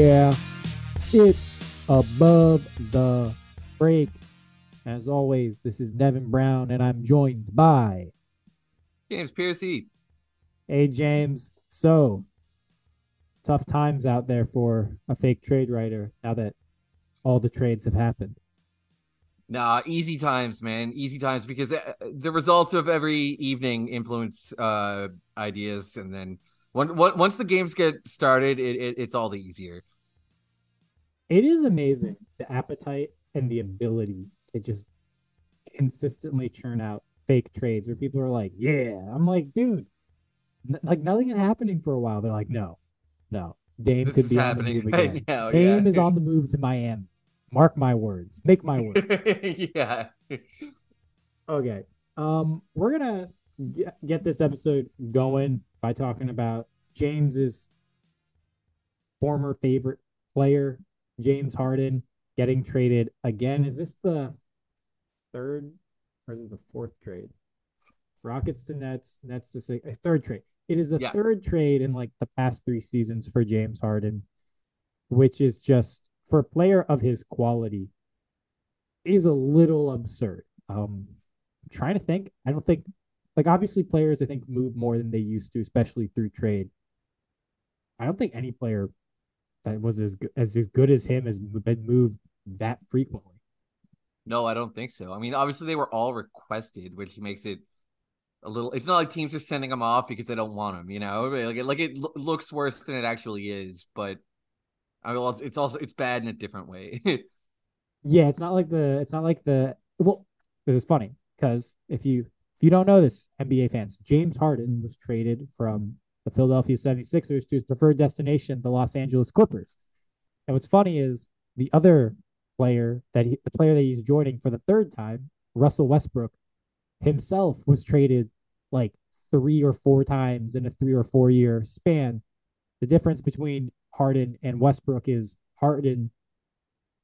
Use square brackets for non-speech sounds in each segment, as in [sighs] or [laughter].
Yeah, it's above the break. As always, this is Devin Brown, and I'm joined by James Piercy. Hey James. So tough times out there for a fake trade writer now that all the trades have happened. Nah, easy times, man. Easy times because uh, the results of every evening influence uh, ideas, and then when, once the games get started, it, it, it's all the easier. It is amazing the appetite and the ability to just consistently churn out fake trades where people are like, "Yeah," I'm like, "Dude, n- like nothing is happening for a while." They're like, "No, no, Dame This could be happening on the move right again. now, Dame yeah. is on the move to Miami. Mark my words. Make my words." [laughs] yeah. Okay. Um, we're gonna get, get this episode going by talking about James's former favorite player, James Harden, getting traded again. Is this the third or is it the fourth trade? Rockets to Nets, Nets to six, third trade. It is the Yeah. third trade in like the past three seasons for James Harden, which is just for a player of his quality is a little absurd. Um, I'm trying to think. I don't think like obviously players I think move more than they used to, especially through trade. I don't think any player that was as good as as good as him has been moved that frequently. No, I don't think so. I mean, obviously they were all requested, which makes it a little. It's not like teams are sending them off because they don't want them. You know, like it, like it lo- looks worse than it actually is. But I mean, well, it's, it's also it's bad in a different way. [laughs] Yeah, it's not like the it's not like the well, this is funny because if you if you don't know this, NBA fans, James Harden was traded from the Philadelphia 76ers to his preferred destination, the Los Angeles Clippers. And what's funny is the other player that he, the player that he's joining for the third time, Russell Westbrook, himself was traded like three or four times in a three or four year span. The difference between Harden and Westbrook is Harden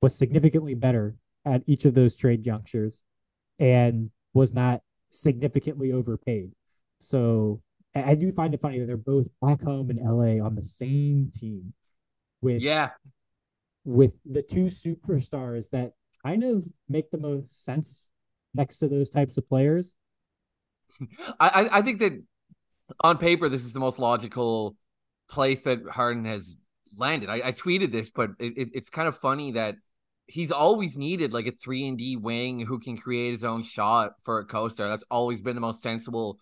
was significantly better at each of those trade junctures and was not significantly overpaid. So I I do find it funny that they're both back home in LA on the same team with yeah, with the two superstars that kind of make the most sense next to those types of players. [laughs] I I- think that on paper this is the most logical place that Harden has landed. I, I tweeted this, but it, it, it's kind of funny that he's always needed like a three and D wing who can create his own shot for a co-star. That's always been the most sensible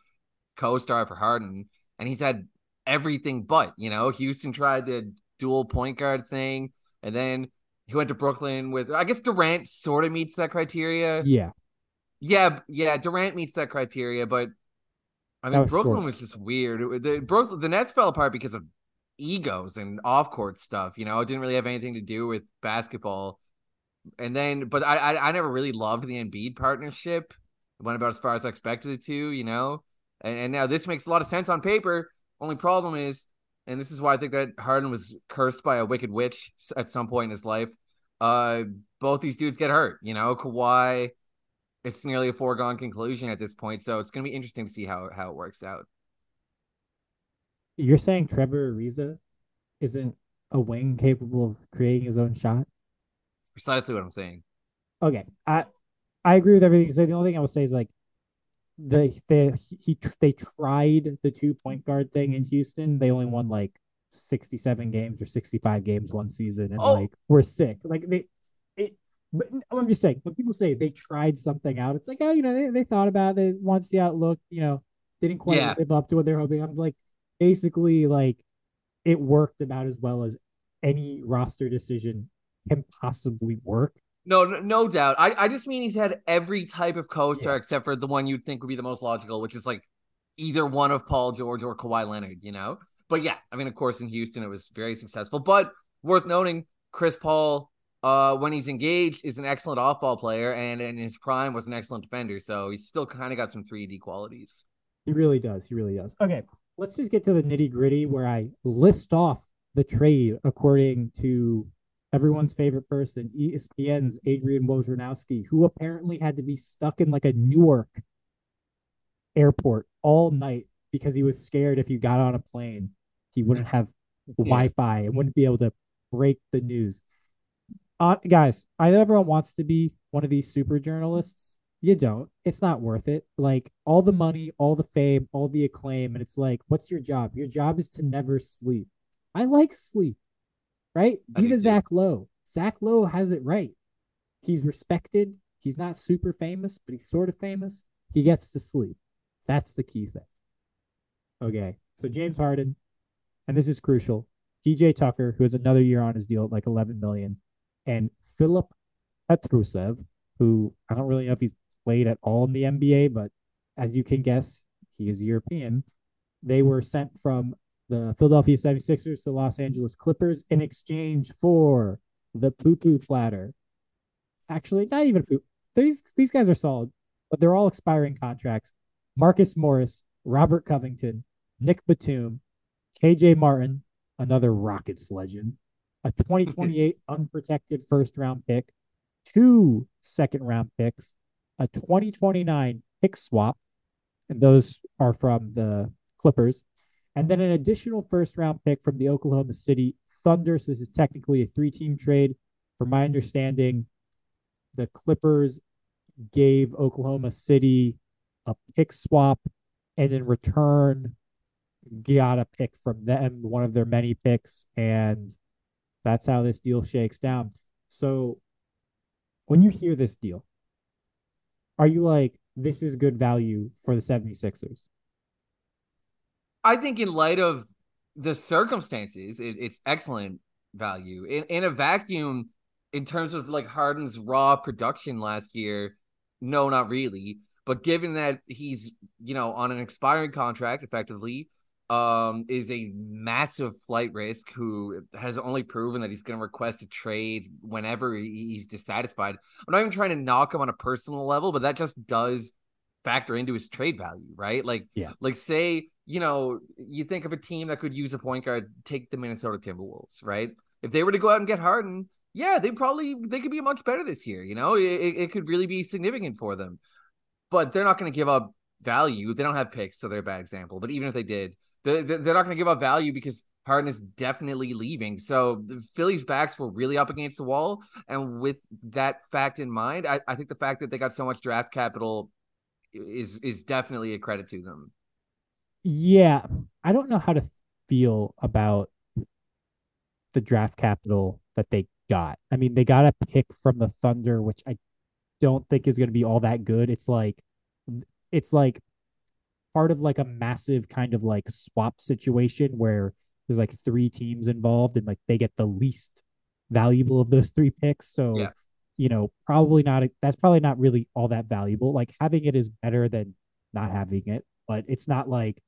co-star for Harden, and he's had everything but. You know, Houston tried the dual point guard thing, and then he went to Brooklyn with. I guess Durant sort of meets that criteria. Yeah. Yeah, yeah, Durant meets that criteria, but I mean was Brooklyn short. was just weird. The Brooklyn, the Nets fell apart because of egos and off-court stuff. You know, it didn't really have anything to do with basketball. And then, but I, I, I never really loved the Embiid partnership. It went about as far as I expected it to. You know, and, and now this makes a lot of sense on paper. Only problem is, and this is why I think that Harden was cursed by a wicked witch at some point in his life. Uh, both these dudes get hurt. You know, Kawhi it's nearly a foregone conclusion at this point. So it's going to be interesting to see how how it works out. You're saying Trevor Ariza isn't a wing capable of creating his own shot? Precisely what I'm saying. Okay. I I agree with everything. So the only thing I will say is like the the he they tried the two point guard thing in Houston. They only won like sixty seven games or sixty five games one season, and Oh. like we're sick. Like they it. But I'm just saying when people say they tried something out, it's like oh you know they, they thought about it, they want to see how it looked. You know, didn't quite Yeah. live up to what they're hoping. I'm like basically like it worked about as well as any roster decision can possibly work. No, no, doubt. I, I just mean he's had every type of co-star Yeah. except for the one you'd think would be the most logical, which is like either one of Paul George or Kawhi Leonard, you know? But yeah, I mean, of course, in Houston, it was very successful. But worth noting, Chris Paul, uh, when he's engaged, is an excellent off-ball player, and in his prime was an excellent defender. So he's still kind of got some 3D qualities. He really does. He really does. Okay, let's just get to the nitty gritty where I list off the trade according to everyone's favorite person, ESPN's Adrian Wojnarowski, who apparently had to be stuck in like a Newark airport all night because he was scared if he got on a plane, he wouldn't have Wi-Fi and wouldn't be able to break the news. Uh, guys, I know everyone wants to be one of these super journalists. You don't. It's not worth it. Like all the money, all the fame, all the acclaim, and it's like, what's your job? Your job is to never sleep. I like sleep, right? Be the Zach Lowe. Zach Lowe has it right. He's respected. He's not super famous, but he's sort of famous. He gets to sleep. That's the key thing. Okay. So James Harden, and this is crucial. PJ Tucker, who has another year on his deal at like 11 million, and Filip Petrusev, who I don't really know if he's played at all in the NBA, but as you can guess, he is European. They were sent from the Philadelphia 76ers to Los Angeles Clippers in exchange for the poo poo platter. Actually, not even poo. These these guys are solid, but they're all expiring contracts. Marcus Morris, Robert Covington, Nic Batum, KJ Martin, another Rockets legend, a 2028 [laughs] unprotected first round pick, two second round picks, a 2029 pick swap, and those are from the Clippers, and then an additional first round pick from the Oklahoma City Thunder. So this is technically a three team trade. From my understanding, the Clippers gave Oklahoma City a pick swap and in return got a pick from them, one of their many picks. And that's how this deal shakes down. So when you hear this deal, are you like, this is good value for the 76ers? I think, in light of the circumstances, it, it's excellent value. In, in a vacuum, in terms of like Harden's raw production last year, no, not really. But given that he's, you know, on an expiring contract effectively, um, is a massive flight risk who has only proven that he's going to request a trade whenever he's dissatisfied. I'm not even trying to knock him on a personal level, but that just does factor into his trade value, right? Like, yeah, like say, you know, you think of a team that could use a point guard, take the Minnesota Timberwolves, right? If they were to go out and get Harden, yeah, they probably they could be much better this year. You know, it, it could really be significant for them, but they're not going to give up value. They don't have picks, so they're a bad example. But even if they did, they're, they're not going to give up value because Harden is definitely leaving. So the backs were really up against the wall. And with that fact in mind, I, I think the fact that they got so much draft capital is is definitely a credit to them. Yeah, I don't know how to feel about the draft capital that they got. I mean, they got a pick from the Thunder, which I don't think is going to be all that good. It's like it's like part of like a massive kind of like swap situation where there's like three teams involved and like they get the least valuable of those three picks. So, yeah. you know, probably not, that's probably not really all that valuable. Like having it is better than not having it, but it's not like,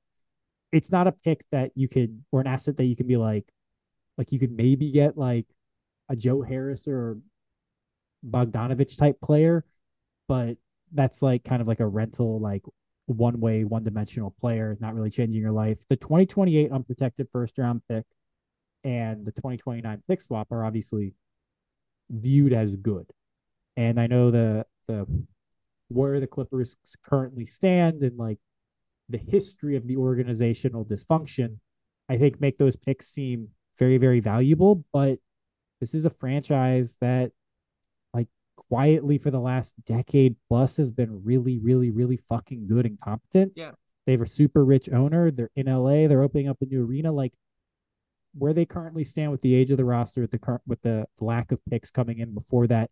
it's not a pick that you could, or an asset that you can be like, like you could maybe get like a Joe Harris or Bogdanovich type player, but that's like kind of like a rental, like one way, one dimensional player, not really changing your life. The 2028 unprotected first round pick and the 2029 pick swap are obviously viewed as good. And I know the the where the Clippers currently stand and like the history of the organizational dysfunction, I think make those picks seem very, very valuable. But this is a franchise that like, quietly for the last decade plus has been really, really, really fucking good and competent. Yeah. They have a super rich owner. They're in LA. They're opening up a new arena. Like where they currently stand with the age of the roster, with the current with the lack of picks coming in before that,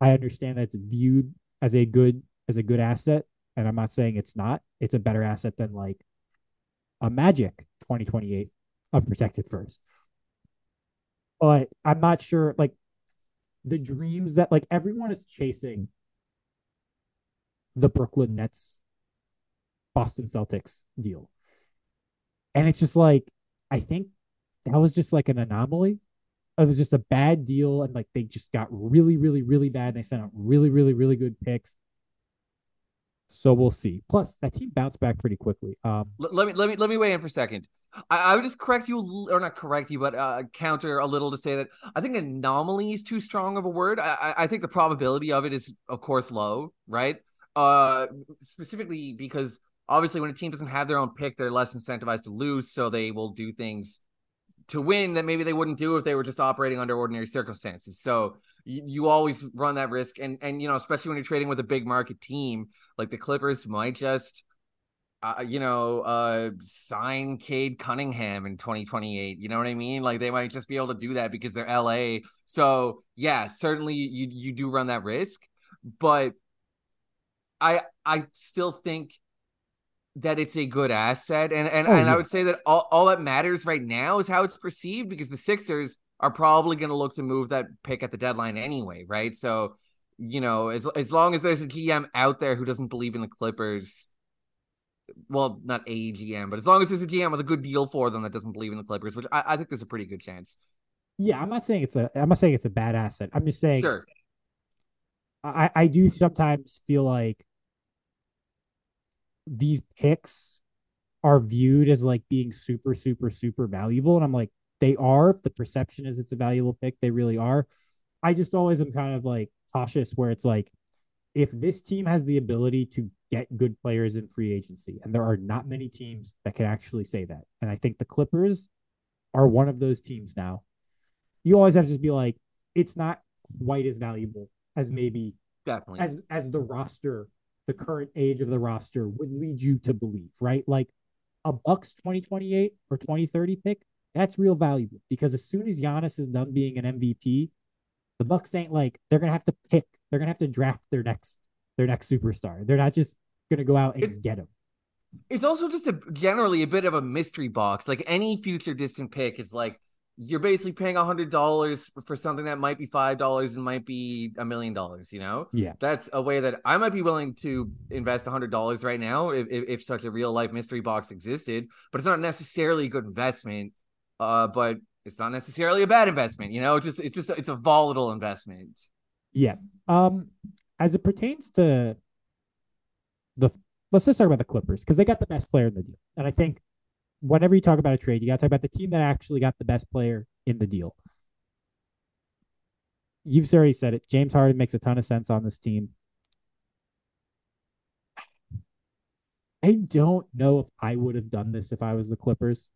I understand that it's viewed as a good as a good asset. And I'm not saying it's not. It's a better asset than like a Magic 2028 unprotected first. But I'm not sure. Like the dreams that like everyone is chasing the Brooklyn Nets Boston Celtics deal. And it's just like I think that was just like an anomaly. It was just a bad deal and like they just got really really really bad. and They sent out really really really good picks. So we'll see. Plus, that team bounced back pretty quickly. Um, let me let me let me weigh in for a second. I, I, would just correct you, or not correct you, but uh, counter a little to say that I think anomaly is too strong of a word. I, I think the probability of it is, of course, low, right? Uh, specifically because obviously when a team doesn't have their own pick, they're less incentivized to lose, so they will do things to win that maybe they wouldn't do if they were just operating under ordinary circumstances. So you, you always run that risk, and and you know especially when you're trading with a big market team like the Clippers might just. Uh, you know, uh, sign Cade Cunningham in 2028. You know what I mean? Like they might just be able to do that because they're LA. So yeah, certainly you you do run that risk, but I I still think that it's a good asset. And and, oh, and yeah. I would say that all, all that matters right now is how it's perceived because the Sixers are probably going to look to move that pick at the deadline anyway, right? So, you know, as as long as there's a GM out there who doesn't believe in the Clippers, well, not a GM, but as long as there's a GM with a good deal for them that doesn't believe in the Clippers, which I, I think there's a pretty good chance. Yeah, I'm not saying it's a I'm not saying it's a bad asset. I'm just saying sure. I, I do sometimes feel like these picks are viewed as like being super, super, super valuable. And I'm like, they are. If the perception is it's a valuable pick, they really are. I just always am kind of like cautious where it's like, if this team has the ability to get good players in free agency, and there are not many teams that can actually say that. And I think the Clippers are one of those teams now. You always have to just be like, it's not quite as valuable as maybe definitely as as the roster the current age of the roster would lead you to believe, right? Like a Bucks 2028 or 2030 pick, that's real valuable because as soon as Giannis is done being an MVP, the Bucks ain't like they're gonna have to pick, they're gonna have to draft their next their next superstar. They're not just gonna go out and it's, get him. It's also just a generally a bit of a mystery box. Like any future distant pick is like you're basically paying a hundred dollars for something that might be five dollars and might be a million dollars. You know, yeah, that's a way that I might be willing to invest a hundred dollars right now if, if, if such a real life mystery box existed. But it's not necessarily a good investment. Uh, but it's not necessarily a bad investment. You know, it's just it's just it's a volatile investment. Yeah. Um, as it pertains to the let's just talk about the Clippers because they got the best player in the deal, and I think whenever you talk about a trade, you got to talk about the team that actually got the best player in the deal. You've already said it. James Harden makes a ton of sense on this team. I don't know if I would have done this if I was the Clippers.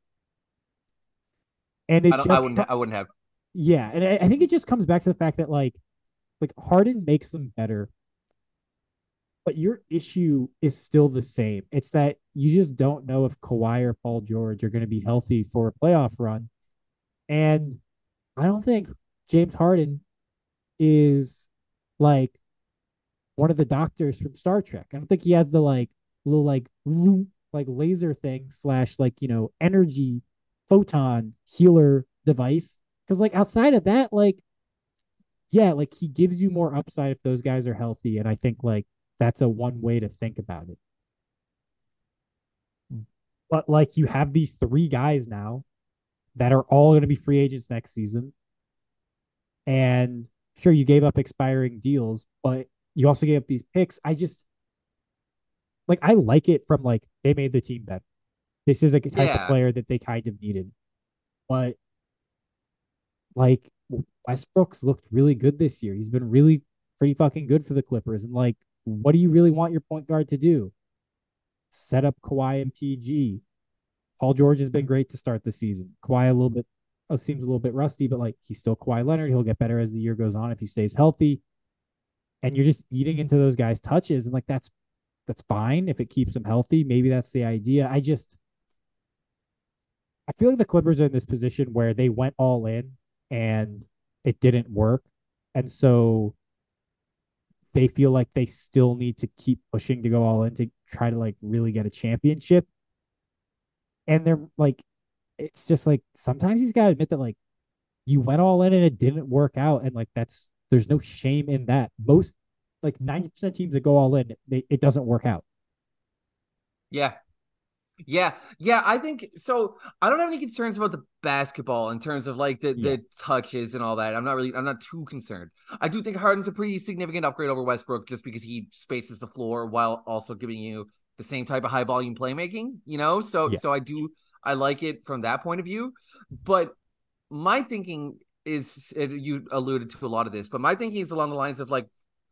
And it I, just, I wouldn't. I wouldn't have. Yeah, and I, I think it just comes back to the fact that like, like Harden makes them better but your issue is still the same. It's that you just don't know if Kawhi or Paul George are going to be healthy for a playoff run. And I don't think James Harden is like one of the doctors from Star Trek. I don't think he has the like little like like laser thing slash like you know energy photon healer device. Because like outside of that, like yeah, like he gives you more upside if those guys are healthy. And I think like that's a one way to think about it. But like you have these three guys now that are all going to be free agents next season. And sure, you gave up expiring deals, but you also gave up these picks. I just like I like it from like they made the team better. This is a type yeah. of player that they kind of needed. But like Westbrook's looked really good this year. He's been really pretty fucking good for the Clippers. And like what do you really want your point guard to do? Set up Kawhi and PG. Paul George has been great to start the season. Kawhi a little bit oh, seems a little bit rusty, but like he's still Kawhi Leonard. He'll get better as the year goes on if he stays healthy. And you're just eating into those guys' touches, and like that's that's fine if it keeps him healthy. Maybe that's the idea. I just I feel like the Clippers are in this position where they went all in and it didn't work. And so they feel like they still need to keep pushing to go all in to try to like really get a championship. And they're like, it's just like sometimes he's got to admit that like you went all in and it didn't work out. And like that's there's no shame in that. Most like 90% teams that go all in, they, it doesn't work out. Yeah. Yeah, yeah, I think so. I don't have any concerns about the basketball in terms of like the, yeah. the touches and all that. I'm not really, I'm not too concerned. I do think Harden's a pretty significant upgrade over Westbrook just because he spaces the floor while also giving you the same type of high volume playmaking, you know? So, yeah. so I do, I like it from that point of view. But my thinking is, you alluded to a lot of this, but my thinking is along the lines of like,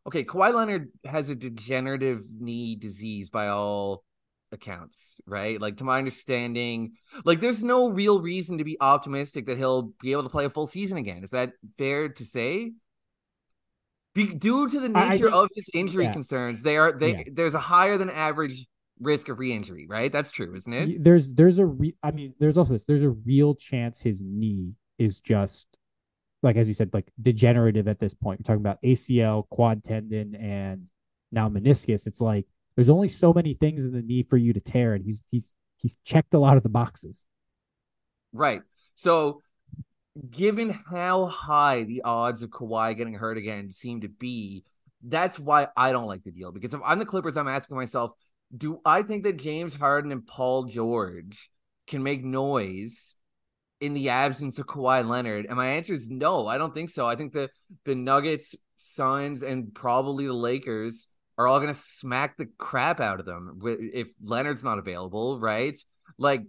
okay, Kawhi Leonard has a degenerative knee disease by all accounts, right? Like to my understanding, like there's no real reason to be optimistic that he'll be able to play a full season again. Is that fair to say? Be- due to the nature think, of his injury yeah. concerns, they are they yeah. there's a higher than average risk of re-injury, right? That's true, isn't it? There's there's a re- I mean, there's also this. There's a real chance his knee is just like as you said, like degenerative at this point. We're talking about ACL, quad tendon, and now meniscus. It's like there's only so many things in the knee for you to tear, and he's he's he's checked a lot of the boxes. Right. So given how high the odds of Kawhi getting hurt again seem to be, that's why I don't like the deal. Because if I'm the Clippers, I'm asking myself, do I think that James Harden and Paul George can make noise in the absence of Kawhi Leonard? And my answer is no, I don't think so. I think the the Nuggets, Suns, and probably the Lakers are all gonna smack the crap out of them if Leonard's not available, right? Like,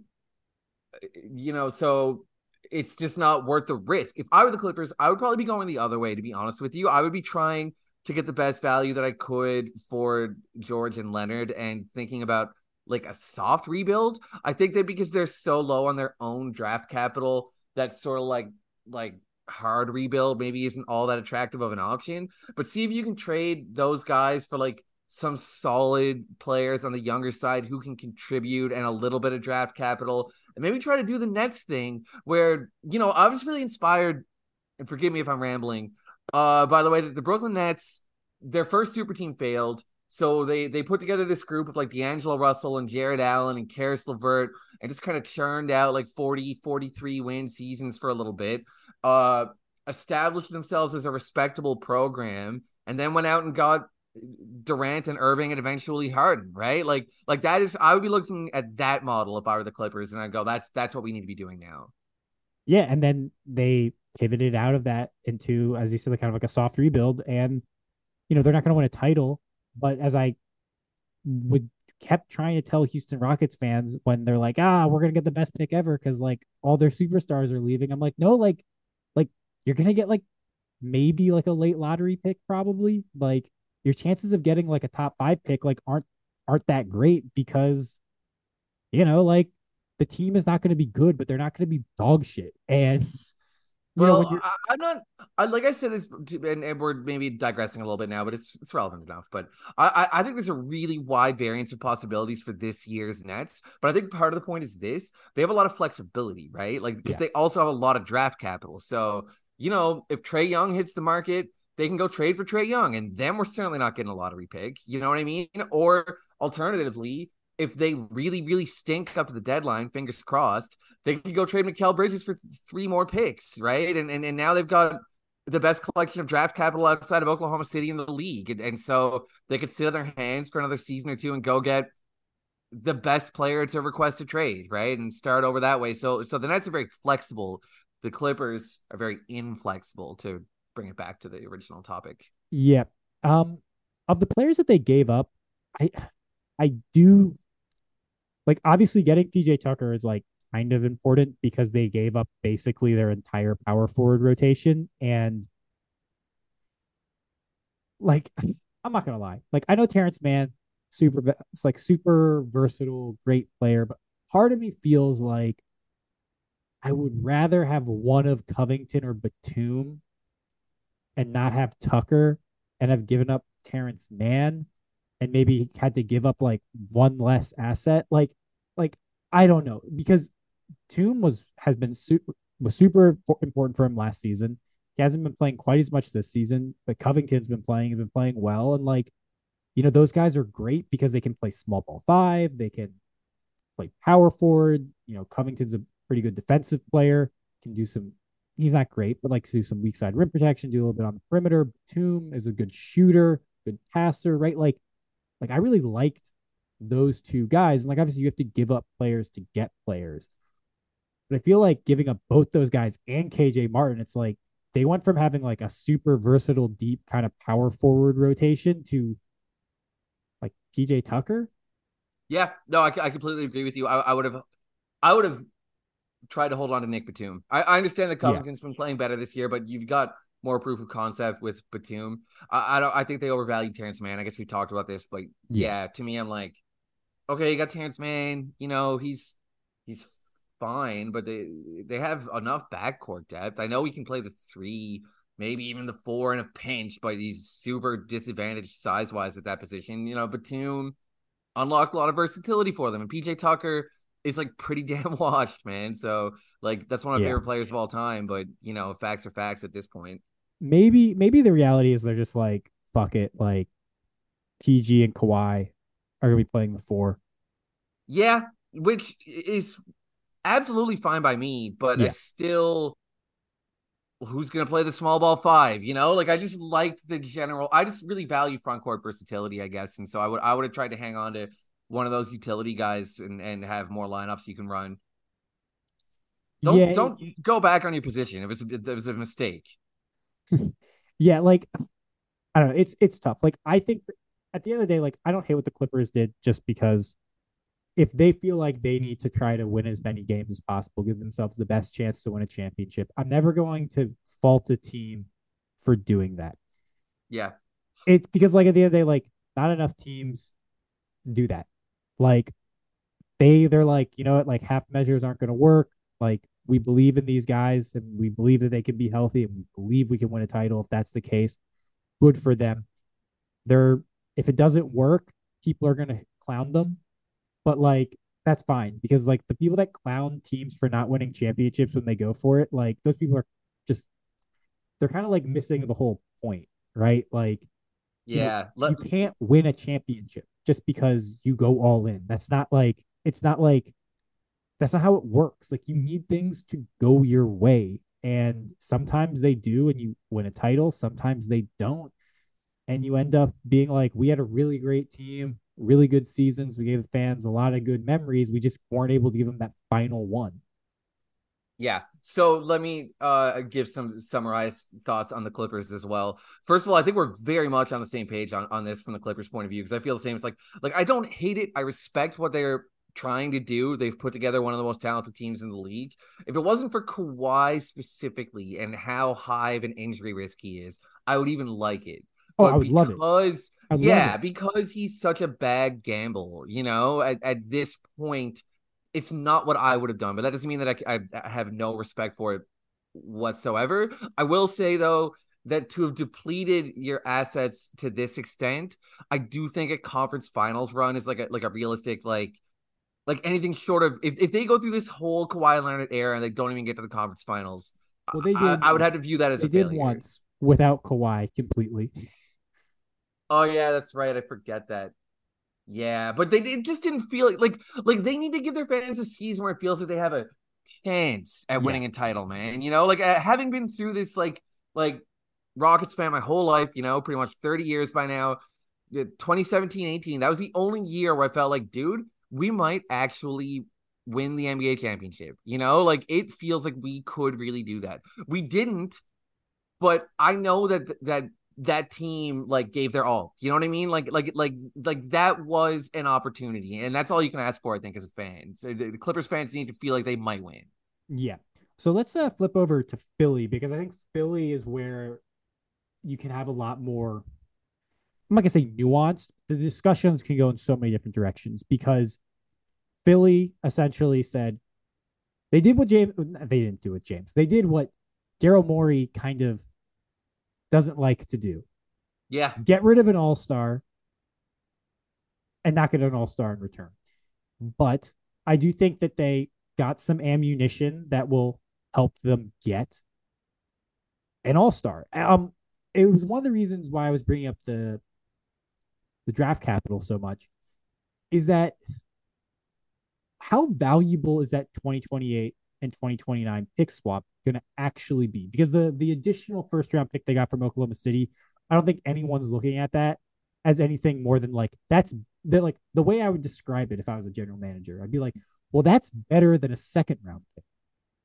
eh, you know, so it's just not worth the risk. If I were the Clippers, I would probably be going the other way, to be honest with you. I would be trying to get the best value that I could for George and Leonard and thinking about like a soft rebuild. I think that because they're so low on their own draft capital, that sort of like like hard rebuild maybe isn't all that attractive of an option. But see if you can trade those guys for like some solid players on the younger side who can contribute and a little bit of draft capital and maybe try to do the next thing where, you know, I was really inspired, and forgive me if I'm rambling, uh, by the way, that the Brooklyn Nets, their first super team failed. So they they put together this group of like D'Angelo Russell and Jarrett Allen and Caris LeVert and just kind of churned out like 40, 43 win seasons for a little bit. Uh established themselves as a respectable program and then went out and got Durant and Irving and eventually Harden, right? Like like that is I would be looking at that model if I were the Clippers and I'd go, that's that's what we need to be doing now. Yeah, and then they pivoted out of that into, as you said, like kind of like a soft rebuild. And you know, they're not gonna win a title, but as I would kept trying to tell Houston Rockets fans when they're like, ah, we're gonna get the best pick ever because like all their superstars are leaving. I'm like, no, like, like you're gonna get like maybe like a late lottery pick, probably. Like your chances of getting like a top five pick like aren't aren't that great because you know like the team is not going to be good, but they're not going to be dog shit. [laughs] And well, know, I, am not. I, like I said this, and, and, we're maybe digressing a little bit now, but it's it's relevant enough. But I, I think there's a really wide variance of possibilities for this year's Nets. But I think part of the point is this: they have a lot of flexibility, right? Like because yeah. they also have a lot of draft capital. So you know, if Trae Young hits the market, they can go trade for Trae Young, and then we're certainly not getting a lottery pick. You know what I mean? Or alternatively, if they really, really stink up to the deadline, fingers crossed, they could go trade Mikal Bridges for three more picks, right? And and, and now they've got the best collection of draft capital outside of Oklahoma City in the league. And, and so they could sit on their hands for another season or two and go get the best player to request a trade, right? And start over that way. So so the Nets are very flexible. The Clippers are very inflexible to bring it back to the original topic. Yeah. Um, of the players that they gave up, I, I do like obviously getting PJ Tucker is like kind of important because they gave up basically their entire power forward rotation and like [sighs] I'm not gonna lie, like I know Terance Mann, super, it's like super versatile, great player, but part of me feels like I would rather have one of Covington or Batum and not have Tucker and have given up Terance Mann and maybe had to give up like one less asset. Like I don't know because Batum was has been super was super important for him last season. He hasn't been playing quite as much this season, but Covington's been playing and been playing well. And like, you know, those guys are great because they can play small ball five, they can play power forward. You know, Covington's a pretty good defensive player, can do some he's not great, but like to do some weak side rim protection, do a little bit on the perimeter. Batum is a good shooter, good passer, right? Like, like I really liked those two guys. And like obviously you have to give up players to get players. But I feel like giving up both those guys and KJ Martin, it's like they went from having like a super versatile, deep kind of power forward rotation to like PJ Tucker. Yeah, no, I, I completely agree with you. I, I would have, I would have tried to hold on to Nic Batum. I, I understand that Covington's yeah. been playing better this year, but you've got more proof of concept with Batum. I, I don't. I think they overvalued Terance Mann. I guess we talked about this, but yeah. yeah, to me, I'm like, okay, you got Terance Mann. You know, he's he's fine, but they they have enough backcourt depth. I know he can play the three, maybe even the four in a pinch, but he's super disadvantaged size wise at that position. You know, Batum unlocked a lot of versatility for them, and PJ Tucker is like pretty [laughs] damn washed, man. So like that's one of my yeah. favorite players of all time. But you know, facts are facts at this point. Maybe maybe the reality is they're just like fuck it, like PG and Kawhi are gonna be playing the four. Yeah, which is absolutely fine by me, but yeah. I still who's going to play the small ball five you know? Like i just liked the general i just really value front court versatility i guess and so i would i would have tried to hang on to one of those utility guys and and have more lineups you can run. Don't yeah, don't go back on your position. It was it was a mistake. [laughs] Yeah like i don't know it's it's tough. Like i think at the end of the day like i don't hate what the clippers did just because if they feel like they need to try to win as many games as possible, give themselves the best chance to win a championship, I'm never going to fault a team for doing that. Yeah. It's because like at the end of the day, like not enough teams do that. Like they they're like, you know what, like half measures aren't gonna work. Like we believe in these guys and we believe that they can be healthy and we believe we can win a title if that's the case. Good for them. They're if it doesn't work, people are gonna clown them but like that's fine because like the people that clown teams for not winning championships when they go for it, like those people are just they're kind of like missing the whole point, right? Like yeah, you, Let... you can't win a championship just because you go all in. That's not like it's not like that's not how it works. Like you need things to go your way. And sometimes they do and you win a title, sometimes they don't. And you end up being like, we had a really great team really good seasons. We gave the fans a lot of good memories. We just weren't able to give them that final one. Yeah. So let me uh give some summarized thoughts on the Clippers as well. First of all, I think we're very much on the same page on, on this from the Clippers point of view because I feel the same. It's like like I don't hate it. I respect what they're trying to do. They've put together one of the most talented teams in the league. If it wasn't for Kawhi specifically and how high of an injury risk he is, I would even like it. Oh, I would because, love it. I'd yeah, it. because he's such a bad gamble, you know, at, at this point, it's not what I would have done, but that doesn't mean that I, I have no respect for it whatsoever. I will say, though, that to have depleted your assets to this extent, I do think a conference finals run is like a like a realistic like like anything short of if, if they go through this whole Kawhi Leonard era and they don't even get to the conference finals, well, they did, I, I would have to view that as they a failure. did once without Kawhi completely. Oh yeah, that's right. I forget that. Yeah, but they it just didn't feel like, like like they need to give their fans a season where it feels like they have a chance at winning yeah. a title, man. You know, like uh, having been through this like like Rockets fan my whole life, you know, pretty much 30 years by now. 2017 18, that was the only year where I felt like, dude, we might actually win the NBA championship. You know, like it feels like we could really do that. We didn't, but I know that that that team like gave their all. You know what I mean? Like like like like that was an opportunity, and that's all you can ask for, I think, as a fan. So the, Clippers fans need to feel like they might win. Yeah. So let's uh, flip over to Philly because I think Philly is where you can have a lot more. I'm not gonna say nuanced. The discussions can go in so many different directions because Philly essentially said they did what James. They didn't do it, James. They did what Daryl Morey kind of doesn't like to do. Yeah. Get rid of an all star and not get an all star in return. But I do think that they got some ammunition that will help them get an all star. Um, it was one of the reasons why I was bringing up the the draft capital so much is that how valuable is that 2028 and 2029 pick swap going to actually be? Because the the additional first round pick they got from Oklahoma City, I don't think anyone's looking at that as anything more than like that's the like the way I would describe it if I was a general manager. I'd be like, well, that's better than a second round pick.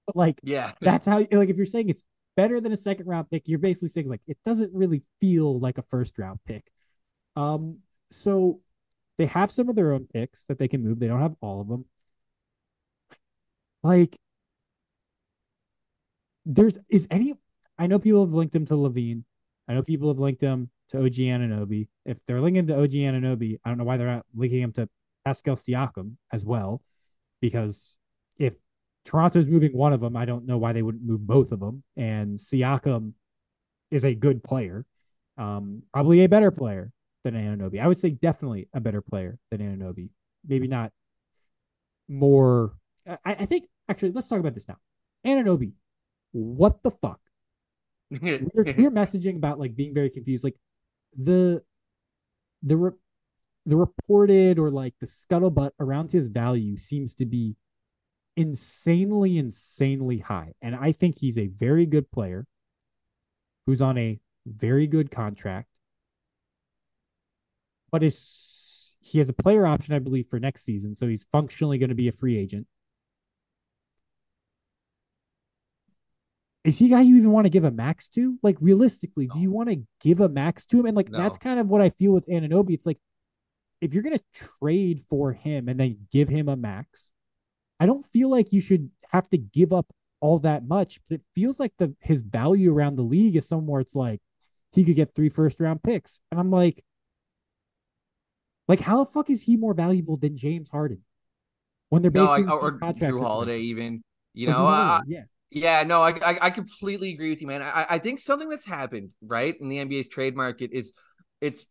But like, yeah, [laughs] that's how like if you're saying it's better than a second round pick, you're basically saying like it doesn't really feel like a first round pick. Um, so they have some of their own picks that they can move. They don't have all of them. Like there's is any I know people have linked him to LaVine. I know people have linked him to OG Anunoby. If they're linking to OG Anunoby, I don't know why they're not linking him to Pascal Siakam as well, because if Toronto's moving one of them, I don't know why they wouldn't move both of them. And Siakam is a good player, um, probably a better player than Anunoby. I would say definitely a better player than Anunoby. Maybe not more. I, I think actually, let's talk about this now. Anunoby, what the fuck? [laughs] we're, we're messaging about like being very confused. Like the the re- the reported or like the scuttlebutt around his value seems to be insanely, insanely high. And I think he's a very good player who's on a very good contract, but is he has a player option, I believe, for next season. So he's functionally going to be a free agent. Is he a guy you even want to give a max to? Like realistically, no. do you want to give a max to him? And like no. that's kind of what I feel with Anunoby. It's like if you're gonna trade for him and then give him a max, I don't feel like you should have to give up all that much, but it feels like the his value around the league is somewhere it's like he could get three first round picks. And I'm like, like how the fuck is he more valuable than James Harden? When they're basically no, I, or Jrue Holiday even. You know, uh, yeah. Yeah, no, I, I, I completely agree with you, man. I I think something that's happened right in the NBA's trade market is it's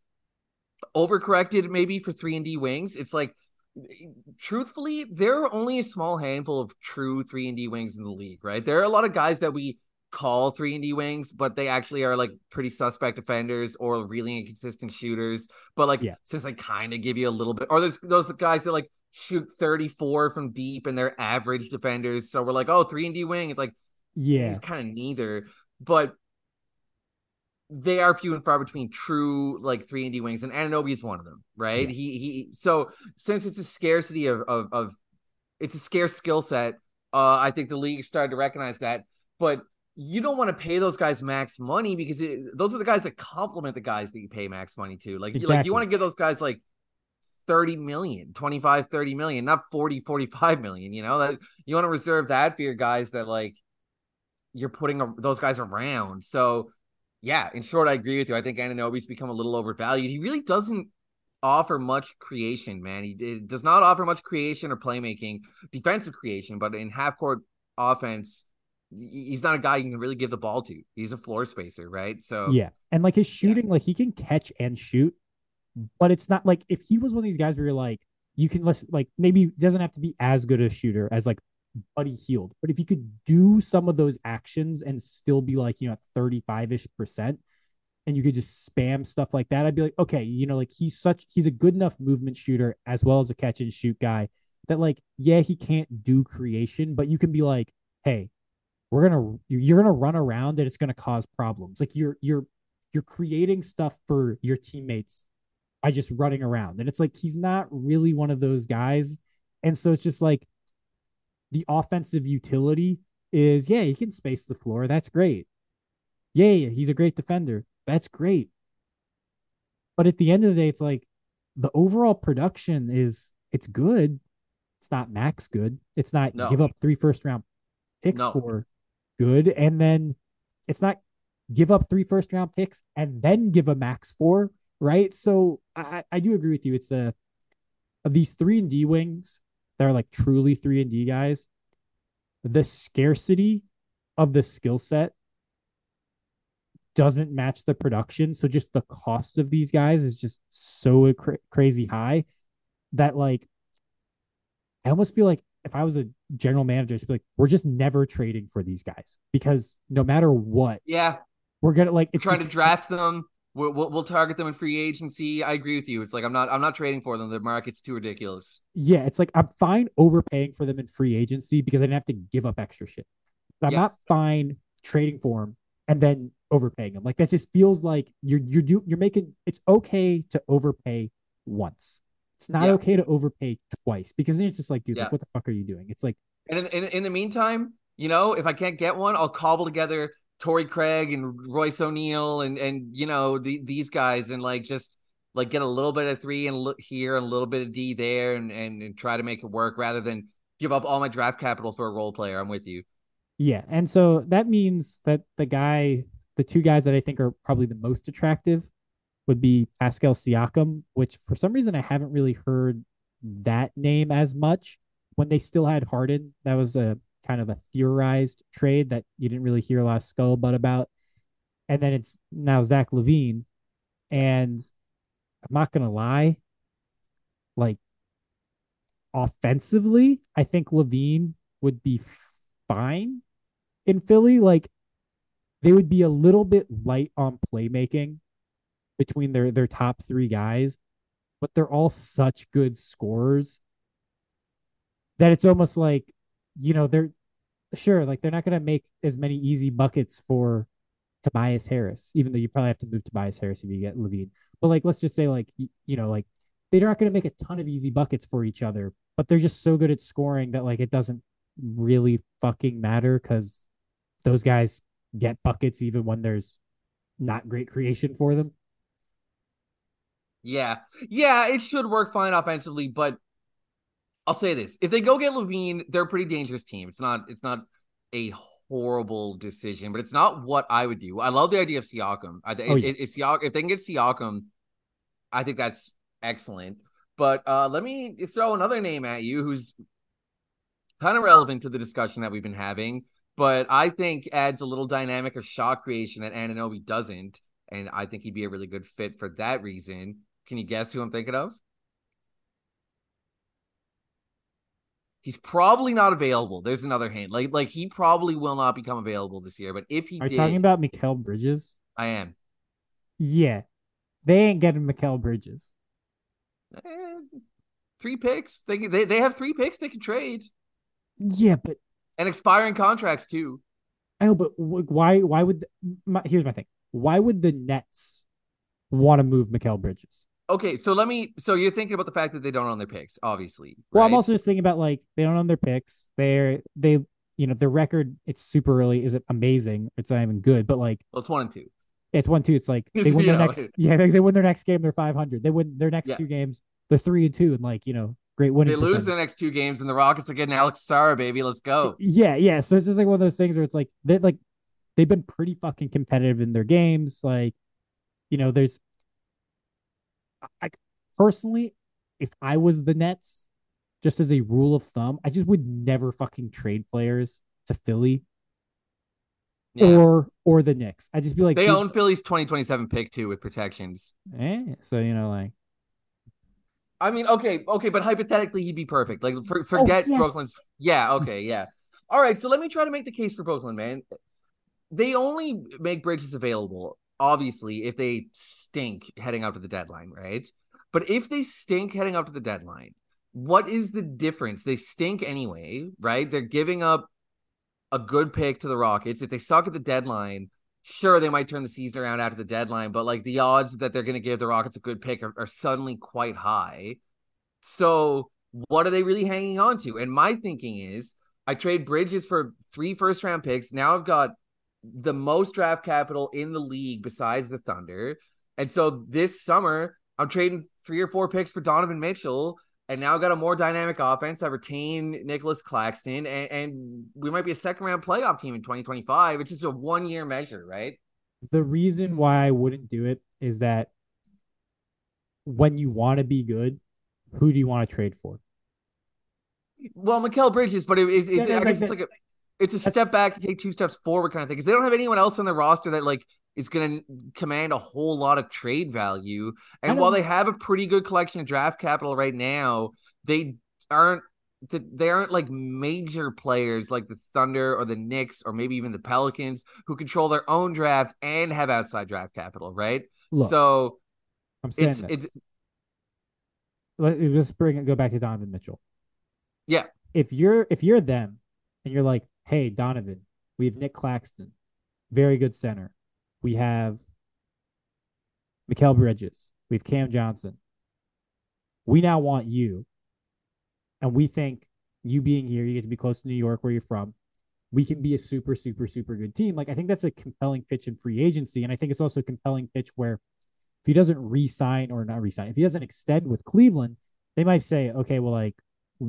overcorrected maybe for three and D wings. It's like truthfully, there are only a small handful of true three and D wings in the league, right? There are a lot of guys that we call three and D wings, but they actually are like pretty suspect defenders or really inconsistent shooters. But like yeah. since they kind of give you a little bit, or there's those guys that like shoot 34 from deep and they're average defenders. So we're like, oh, three and D wing. It's like, yeah, it's kind of neither. But they are few and far between true like three and D wings, and Anunoby is one of them, right? Yeah. He he. So since it's a scarcity of of, of it's a scarce skill set, uh, I think the league started to recognize that. But you don't want to pay those guys max money because it, those are the guys that complement the guys that you pay max money to. Like, exactly. like you want to give those guys like 30 million, 25, 30 million, not 40, 45 million, you know, that you want to reserve that for your guys that like you're putting a, those guys around. So yeah, in short, I agree with you. I think Anunoby's become a little overvalued. He really doesn't offer much creation, man. He does not offer much creation or playmaking, defensive creation, but in half court offense, he's not a guy you can really give the ball to. He's a floor spacer, right? So yeah, and like his shooting, yeah. like he can catch and shoot, but it's not like if he was one of these guys where you're like, you can like maybe doesn't have to be as good a shooter as like Buddy Hield, But if you could do some of those actions and still be like, you know, at 35 ish percent, and you could just spam stuff like that, I'd be like, okay, you know, like he's such, he's a good enough movement shooter as well as a catch and shoot guy that, like, yeah, he can't do creation, but you can be like, hey, we're gonna, you're gonna run around and it's gonna cause problems. Like you're, you're, you're creating stuff for your teammates by just running around. And it's like he's not really one of those guys. And so it's just like the offensive utility is yeah, he can space the floor. That's great. Yeah, he's a great defender. That's great. But at the end of the day, it's like the overall production is it's good. It's not max good. It's not no. give up three first round picks no. for good. And then it's not give up three first round picks and then give a max for, right? So I, I do agree with you. It's a of these three and D wings, that are like truly three and D guys, the scarcity of the skill set doesn't match the production. So just the cost of these guys is just so cra- crazy high that like I almost feel like if I was a general manager, I'd be like, we're just never trading for these guys because no matter what, yeah, we're gonna like it's trying just, to draft them We'll, we'll, we'll target them in free agency. I agree with you. It's like I'm not I'm not trading for them. The market's too ridiculous. Yeah, it's like I'm fine overpaying for them in free agency because I didn't have to give up extra shit. But I'm yeah. not fine trading for them and then overpaying them. Like that just feels like you're you're do you're making it's okay to overpay once. It's not yeah. okay to overpay twice because then it's just like, dude, yeah. like, what the fuck are you doing? It's like, and in, in, in the meantime, you know, if I can't get one, I'll cobble together Torrey Craig and Royce O'Neale and and you know the, these guys and like just like get a little bit of three and look here and a little bit of D there and, and and try to make it work rather than give up all my draft capital for a role player. I'm with you. Yeah, and so that means that the guy, the two guys that I think are probably the most attractive would be Pascal Siakam, which for some reason I haven't really heard that name as much when they still had Harden. That was a kind of a theorized trade that you didn't really hear a lot of scuttlebutt about. And then it's now Zach LaVine. And I'm not gonna lie, like offensively, I think LaVine would be fine in Philly. Like they would be a little bit light on playmaking between their their top three guys, but they're all such good scorers that it's almost like, you know, they're sure like they're not gonna make as many easy buckets for Tobias Harris, even though you probably have to move Tobias Harris if you get LaVine. But like, let's just say like you know like they're not going to make a ton of easy buckets for each other, but they're just so good at scoring that like it doesn't really fucking matter because those guys get buckets even when there's not great creation for them. Yeah. Yeah, it should work fine offensively, but I'll say this. If they go get LaVine, they're a pretty dangerous team. It's not it's not a horrible decision, but it's not what I would do. I love the idea of Siakam. I think oh, yeah. if, Siakam, if they can get Siakam, I think that's excellent. But uh, let me throw another name at you who's kind of relevant to the discussion that we've been having, but I think adds a little dynamic of shot creation that Anunoby doesn't. And I think he'd be a really good fit for that reason. Can you guess who I'm thinking of? He's probably not available. There's another hint. Like like he probably will not become available this year. But if he are did, you talking about Mikal Bridges? I am. Yeah, they ain't getting Mikal Bridges. Eh, three picks. They, they they have three picks they can trade. Yeah, but and expiring contracts too. I know, but why? Why would? The, my, here's my thing. Why would the Nets want to move Mikal Bridges? Okay, so let me. So you're thinking about the fact that they don't own their picks, obviously. Well, I'm also just thinking about like they don't own their picks. They're they, you know, their record. It's super early. Is it amazing? It's not even good, but like, well, it's one and two. It's one two. It's like [laughs] they win their next. Yeah, they, they win their next game. They're five hundred. They win their next yeah. two games. They're three and two, and like you know, great winning. They lose percentage. the next two games, and the Rockets are getting Alex Sarr, baby. Let's go. Yeah, yeah. So it's just like one of those things where it's like they're like they've been pretty fucking competitive in their games. Like, you know, there's. I personally, if I was the Nets, just as a rule of thumb, I just would never fucking trade players to Philly yeah. or or the Knicks. I just be like they own Philly's 2027 pick too with protections. Eh, so you know, like I mean, okay, okay, but hypothetically he'd be perfect. Like for, forget oh, yes. Brooklyn's yeah, okay, yeah. All right, so let me try to make the case for Brooklyn, man. They only make bridges available, obviously, if they stink heading up to the deadline, right? But if they stink heading up to the deadline, what is the difference? They stink anyway, right? They're giving up a good pick to the Rockets. If they suck at the deadline, sure they might turn the season around after the deadline, but like the odds that they're going to give the Rockets a good pick are, are, suddenly quite high. So what are they really hanging on to? And my thinking is, I trade Bridges for three first round picks. Now I've got the most draft capital in the league besides the Thunder, and so this summer I'm trading three or four picks for Donovan Mitchell and now got a more dynamic offense. I retain Nicolas Claxton, and, and, we might be a second round playoff team in 2025. It's just a one year measure, right? The reason why I wouldn't do it is that when you want to be good, who do you want to trade for? Well, Mikal Bridges, but it, it's, it's yeah, I guess it's like a it's a step back to take two steps forward kind of thing because they don't have anyone else on the roster that like is going to command a whole lot of trade value. And while they have a pretty good collection of draft capital right now, they aren't they aren't like major players like the Thunder or the Knicks or maybe even the Pelicans who control their own draft and have outside draft capital, right? Look, so I'm saying it's, this. it's let's bring it go back to Donovan Mitchell. Yeah. If you're if you're them and you're like, hey, Donovan, we have Nick Claxton, very good center. We have Mikal Bridges. We have Cam Johnson. We now want you. And we think you being here, you get to be close to New York where you're from. We can be a super, super, super good team. Like I think that's a compelling pitch in free agency. And I think it's also a compelling pitch where if he doesn't re-sign or not re-sign, if he doesn't extend with Cleveland, they might say, okay, well, like,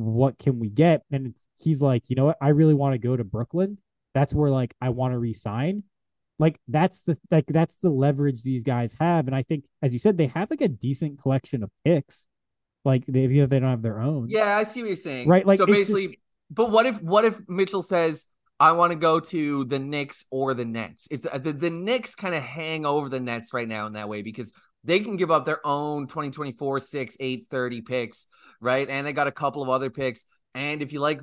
what can we get? And he's like, you know what? I really want to go to Brooklyn. That's where like I want to resign. Like that's the like that's the leverage these guys have. And I think, as you said, they have like a decent collection of picks. Like they, even if they don't have their own. Yeah, I see what you're saying. Right, like, so basically, just- but what if what if Mitchell says, "I want to go to the Knicks or the Nets"? It's uh, the the Knicks kind of hang over the Nets right now in that way because they can give up their own 2024 6 8 30 picks, right? And they got a couple of other picks. And if you like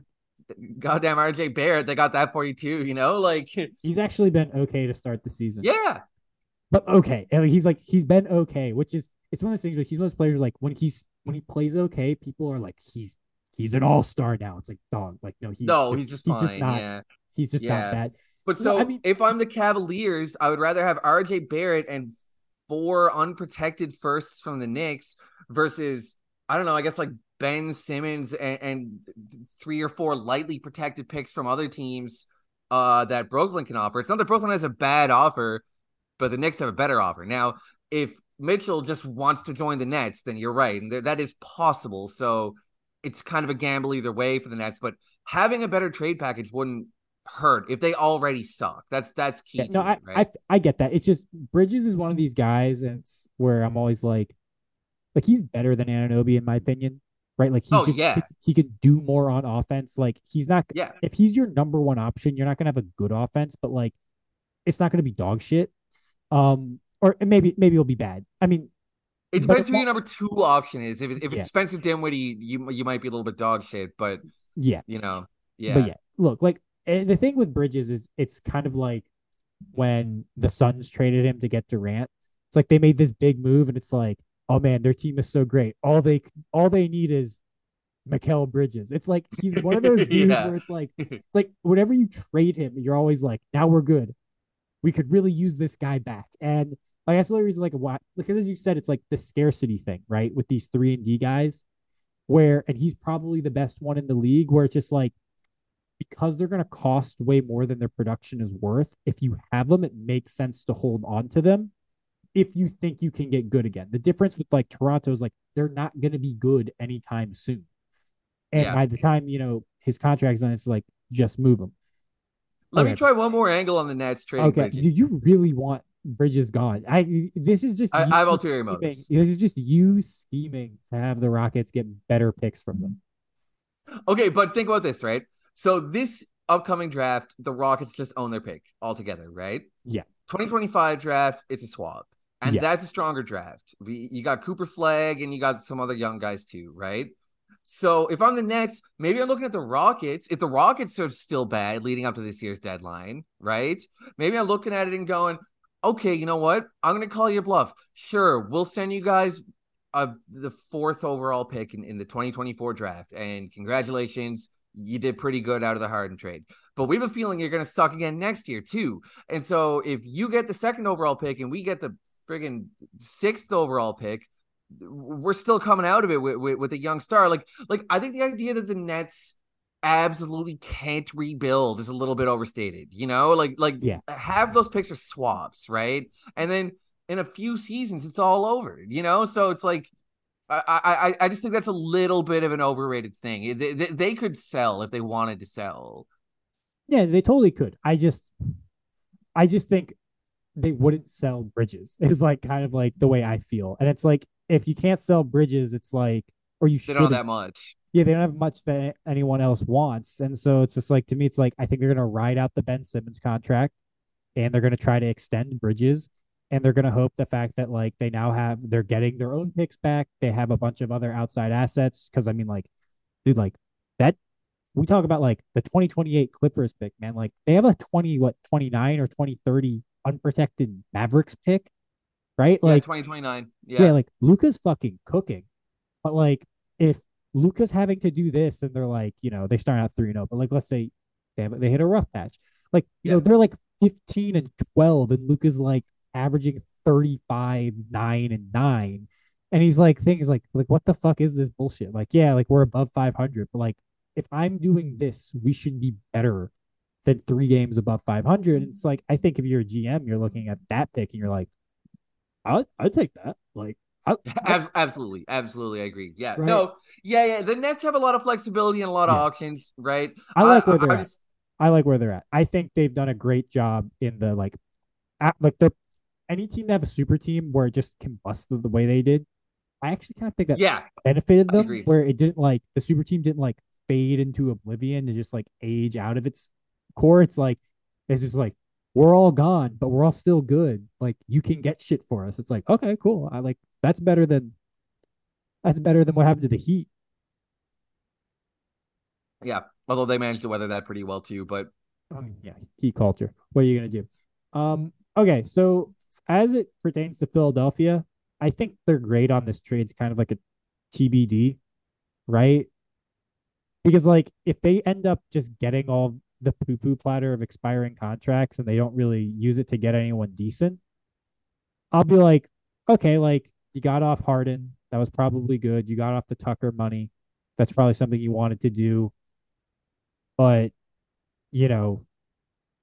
goddamn RJ Barrett, they got that for you too, you know? Like [laughs] He's actually been okay to start the season. yeah. but okay. And he's like he's been okay, which is it's one of those things where he's one of those players like when he's when he plays okay, people are like he's he's an all star now. It's like dog, like no, he's no, he's just he's fine. not yeah. he's just Yeah. not bad. But No, so I mean- if I'm the Cavaliers, I would rather have RJ Barrett and four unprotected firsts from the Knicks versus I don't know, I guess like Ben Simmons and, and three or four lightly protected picks from other teams uh, that Brooklyn can offer. It's not that Brooklyn has a bad offer, but the Knicks have a better offer. Now, if Mitchell just wants to join the Nets, then you're right, and th- that is possible. So it's kind of a gamble either way for the Nets, but having a better trade package wouldn't hurt if they already suck. That's that's key. Yeah, no, to I, it, right? I I get that. It's just Bridges is one of these guys, and it's where I'm always like, like he's better than Anunoby in my opinion, right? Like he's Oh, just yeah. he, he could do more on offense. Like he's not yeah, if he's your number one option, you're not gonna have a good offense, but like it's not gonna be dog shit. Um, or maybe maybe it'll be bad. I mean, it depends who your number two option is. If, if Yeah. it's Spencer Dinwiddie, you you might be a little bit dog shit, but yeah, you know, yeah, But yeah, look, like the thing with Bridges is it's kind of like when the Suns traded him to get Durant. It's like they made this big move, and it's like, oh man, their team is so great. All they all they need is Mikal Bridges. It's like he's one of those [laughs] dudes Yeah. where it's like it's like whenever you trade him, you're always like, now we're good. We could really use this guy back. And like that's the only reason like why because as you said, it's like the scarcity thing, right? With these three and D guys, where and he's probably the best one in the league, where it's just like because they're gonna cost way more than their production is worth, if you have them, it makes sense to hold on to them if you think you can get good again. The difference with like Toronto is like they're not gonna be good anytime soon. And Yeah. by the time, you know, his contract's done, it's like just move him. Let me try one more angle on the Nets trading. Okay. Bridges. Do you really want Bridges gone? I this is just I, I have scheming- ulterior motives. This is just you scheming to have the Rockets get better picks from them. Okay, but think about this, right? So this upcoming draft, the Rockets just own their pick altogether, right? Yeah. 2025 draft, it's a swap. And Yeah. that's a stronger draft. We, you got Cooper Flagg and you got some other young guys too, right? So if I'm the Nets, maybe I'm looking at the Rockets. If the Rockets are still bad leading up to this year's deadline, right? Maybe I'm looking at it and going, okay, you know what? I'm going to call you a bluff. Sure, we'll send you guys uh, the fourth overall pick in, in the 2024 draft. And congratulations, you did pretty good out of the Harden trade. But we have a feeling you're going to suck again next year, too. And so if you get the second overall pick and we get the friggin' sixth overall pick, we're still coming out of it with, with, with a young star. Like, like I think the idea that the Nets absolutely can't rebuild is a little bit overstated. You know, like like Yeah. have those picks are swaps, right? And then in a few seasons, it's all over. You know, so it's like. I, I I just think that's a little bit of an overrated thing. They, they, they could sell if they wanted to sell. Yeah, they totally could. I just I just think they wouldn't sell bridges. [laughs] Is like kind of like the way I feel. And it's like if you can't sell bridges, it's like or you They should don't have that much. Yeah, they don't have much that anyone else wants. And so it's just like to me, it's like I think they're gonna ride out the Ben Simmons contract and they're gonna try to extend bridges and they're gonna hope the fact that like they now have they're getting their own picks back. They have a bunch of other outside assets. Cause I mean like, dude, like that we talk about like the 2028 Clippers pick, man. Like they have a 20, what, 29 or 2030 unprotected Mavericks pick, right? Yeah, Like 2029. yeah. Yeah. like Luka's fucking cooking. But like if Luka's having to do this and they're like, you know, they start out 3 0, but like let's say they have, they hit a rough patch. Like, you know, they're like 15 and 12 and Luka's like averaging 35, 9 and 9. And he's like things like like what the fuck is this bullshit? Like, yeah, like we're above 500, but like if I'm doing this, we should be better than 3 games above 500. It's mm-hmm. like I think if you're a GM, you're looking at that pick and you're like I I'd take that. Like [laughs] I, Abs- absolutely, absolutely, I agree. Yeah, Right. no, yeah, yeah. The Nets have a lot of flexibility and a lot of Yeah. options, right? I like where they're I at. just- I like where they're at. I think they've done a great job in the like, at, like the any team to have a super team where it just combusts the, the way they did. I actually kind of think that Yeah, benefited them where it didn't like the super team didn't like fade into oblivion and just like age out of its core. It's like it's just like we're all gone, but we're all still good. Like you can get shit for us. It's like okay, cool. I like that's better than that's better than what happened to the Heat. yeah. Although they managed to weather that pretty well too, but Oh, yeah, Heat culture. What are you gonna do? Um, okay, so as it pertains to Philadelphia, I think they're great on this trade. It's kind of like a TBD, right? Because like if they end up just getting all the poo poo platter of expiring contracts and they don't really use it to get anyone decent, I'll be like, okay, like you got off Harden. That was probably good. You got off the Tucker money. That's probably something you wanted to do. But, you know,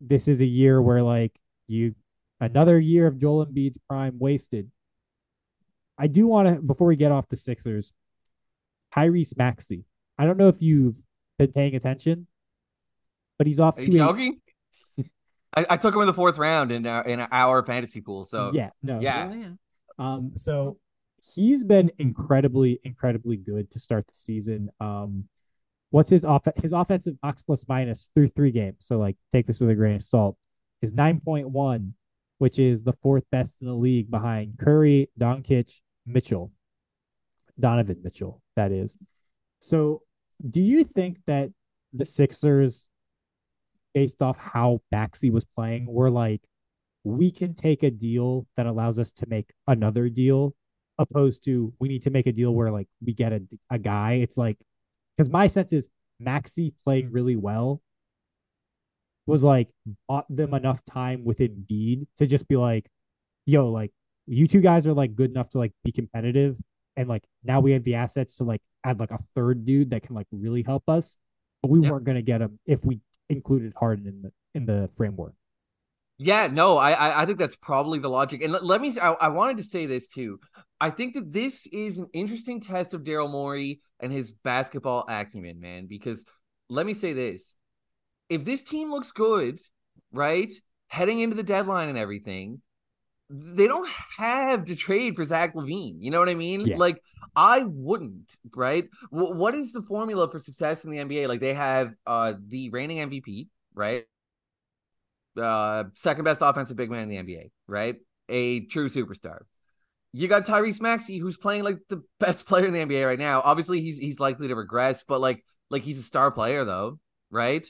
this is a year where like you another year of Joel Embiid's prime wasted. I do want to before we get off the Sixers, Tyrese Maxey. I don't know if you've been paying attention, but he's off are to you a joking? I, I took him in the fourth round in our, in our fantasy pool. So yeah, no, yeah. yeah. Um, so he's been incredibly, incredibly good to start the season. Um, what's his off his offensive box plus minus through three games? So like take this with a grain of salt. Is nine point one, which is the fourth best in the league behind Curry, Doncic, Mitchell, Donovan Mitchell. That is. So, do you think that the Sixers, based off how Maxey was playing, were like, we can take a deal that allows us to make another deal, opposed to we need to make a deal where like we get a, a guy. It's like, because my sense is Maxey playing really well was like bought them enough time with Embiid to just be like, yo, like you two guys are like good enough to like be competitive. And like now we have the assets to like add like a third dude that can like really help us. But we Yep. weren't gonna get him if we included Harden in the in the framework. Yeah, no, I I- think that's probably the logic. And let, let me. I, I wanted to say this too. I think that this is an interesting test of Daryl Morey and his basketball acumen, man. Because let me say this: if this team looks good, right, heading into the deadline and everything, they don't have to trade for Zach LaVine. You know what I mean? Yeah. Like I wouldn't, right? W- what is the formula for success in the NBA? Like they have uh the reigning MVP, right? Uh second best offensive big man in the NBA, right? A true superstar. You got Tyrese Maxey, who's playing like the best player in the NBA right now. Obviously, he's he's likely to regress, but like like he's a star player though, right?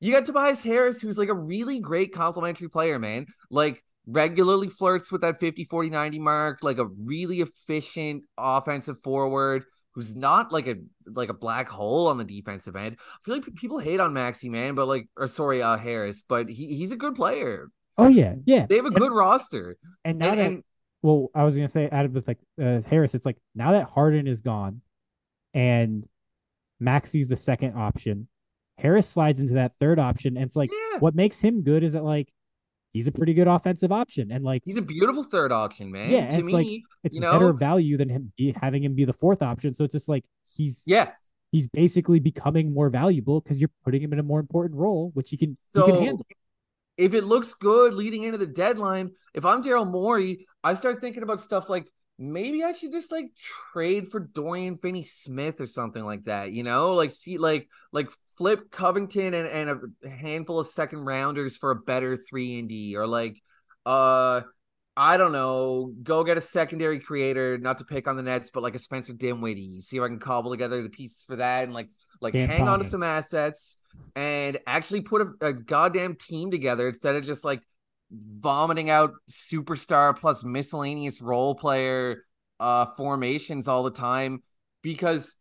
You got Tobias Harris, who's like a really great complimentary player, man. Like regularly flirts with that 50 40 90 mark like a really efficient offensive forward who's not like a like a black hole on the defensive end i feel like people hate on Maxey man but like or sorry uh harris but he, he's a good player Oh yeah, yeah. they have a And- good roster And now and, that and well, I was gonna say added with like uh, Harris, it's like now that Harden is gone, and Maxey's the second option. Harris slides into that third option, and it's like yeah what makes him good is that like he's a pretty good offensive option, and like he's a beautiful third option man Yeah, to it's me like- it's better know value than him be, having him be the fourth option. So it's just like he's yeah he's basically becoming more valuable because you're putting him in a more important role, which he can he So can handle. if it looks good leading into the deadline, if I'm Daryl Morey, I start thinking about stuff like maybe I should just like trade for Dorian Finney Smith or something like that, you know? Like see like like flip Covington and, and a handful of second rounders for a better three and D or like uh I don't know, go get a secondary creator, not to pick on the Nets, but like a Spencer Dinwiddie. See if I can cobble together the pieces for that and like like Cam hang on to some assets and actually put a, a goddamn team together instead of just like vomiting out superstar plus miscellaneous role player uh formations all the time because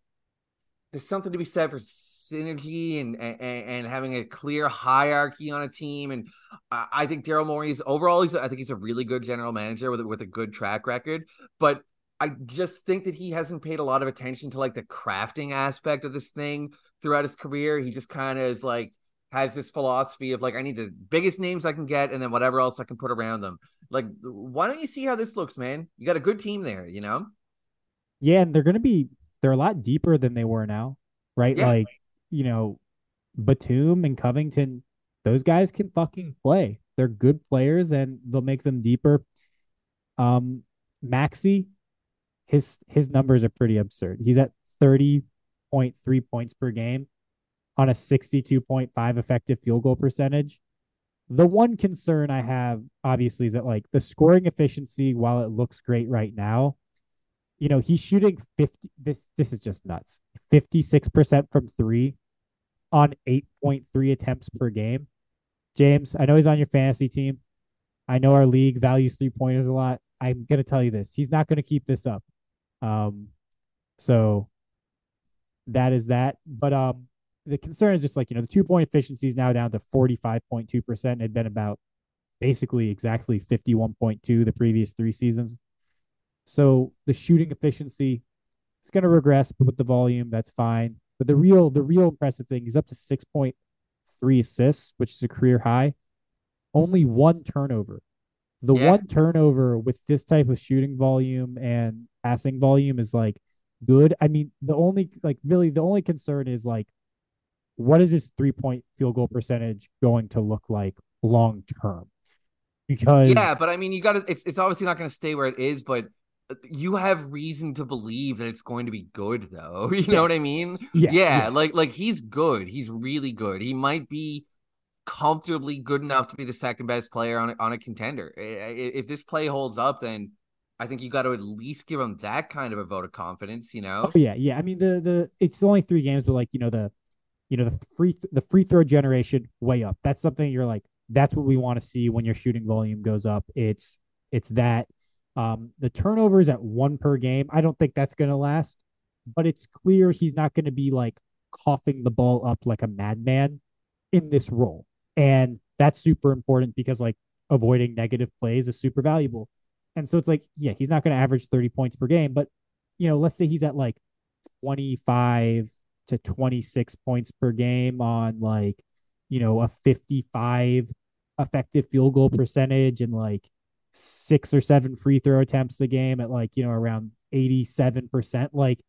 there's something to be said for synergy and and, and having a clear hierarchy on a team and I, I think Daryl Morey's overall he's I think he's a really good general manager with with a good track record but I just think that he hasn't paid a lot of attention to like the crafting aspect of this thing throughout his career. He just kind of is like has this philosophy of like I need the biggest names I can get and then whatever else I can put around them. Like why don't you see how this looks, man? You got a good team there, you know? Yeah, and they're gonna be they're a lot deeper than they were now, right? Yeah. Like, you know, Batum and Covington, those guys can fucking play. They're good players and they'll make them deeper. Um, Maxey, his his numbers are pretty absurd. He's at 30.3 points per game on a 62.5 effective field goal percentage. The one concern I have, obviously, is that like the scoring efficiency, while it looks great right now, you know, he's shooting 50. This this is just nuts. 56% from three on 8.3 attempts per game. James, I know he's on your fantasy team. I know our league values three pointers a lot. I'm gonna tell you this: he's not gonna keep this up. Um, so that is that. But um, the concern is just like you know the two point efficiency is now down to 45.2 percent. It had been about basically exactly 51.2 the previous three seasons. So the shooting efficiency is going to regress, but with the volume, that's fine. But the real the real impressive thing is up to 6.3 assists, which is a career high. Only one turnover. The yeah. one turnover with this type of shooting volume and passing volume is like good. I mean, the only like really the only concern is like what is his three point field goal percentage going to look like long term? Because yeah, but I mean, you got to. It's it's obviously not going to stay where it is, but uh, you have reason to believe that it's going to be good, though. [laughs] You know what I mean? Yeah, yeah, yeah, like like he's good. He's really good. He might be comfortably good enough to be the second best player on a, on a contender. If this play holds up, then I think you got to at least give him that kind of a vote of confidence. You know? Oh, yeah, yeah. I mean, the the it's only three games, but like you know the you know the free the free throw generation way up. That's something you're like that's what we want to see when your shooting volume goes up. It's it's that um, the turnovers at one per game. I don't think that's going to last, but it's clear he's not going to be like coughing the ball up like a madman in this role. And that's super important because like avoiding negative plays is super valuable. And so it's like, yeah, he's not going to average 30 points per game, but you know, let's say he's at like 25 to 26 points per game on like, you know, a 55 effective field goal percentage and like six or seven free throw attempts a game at like, you know, around 87%, like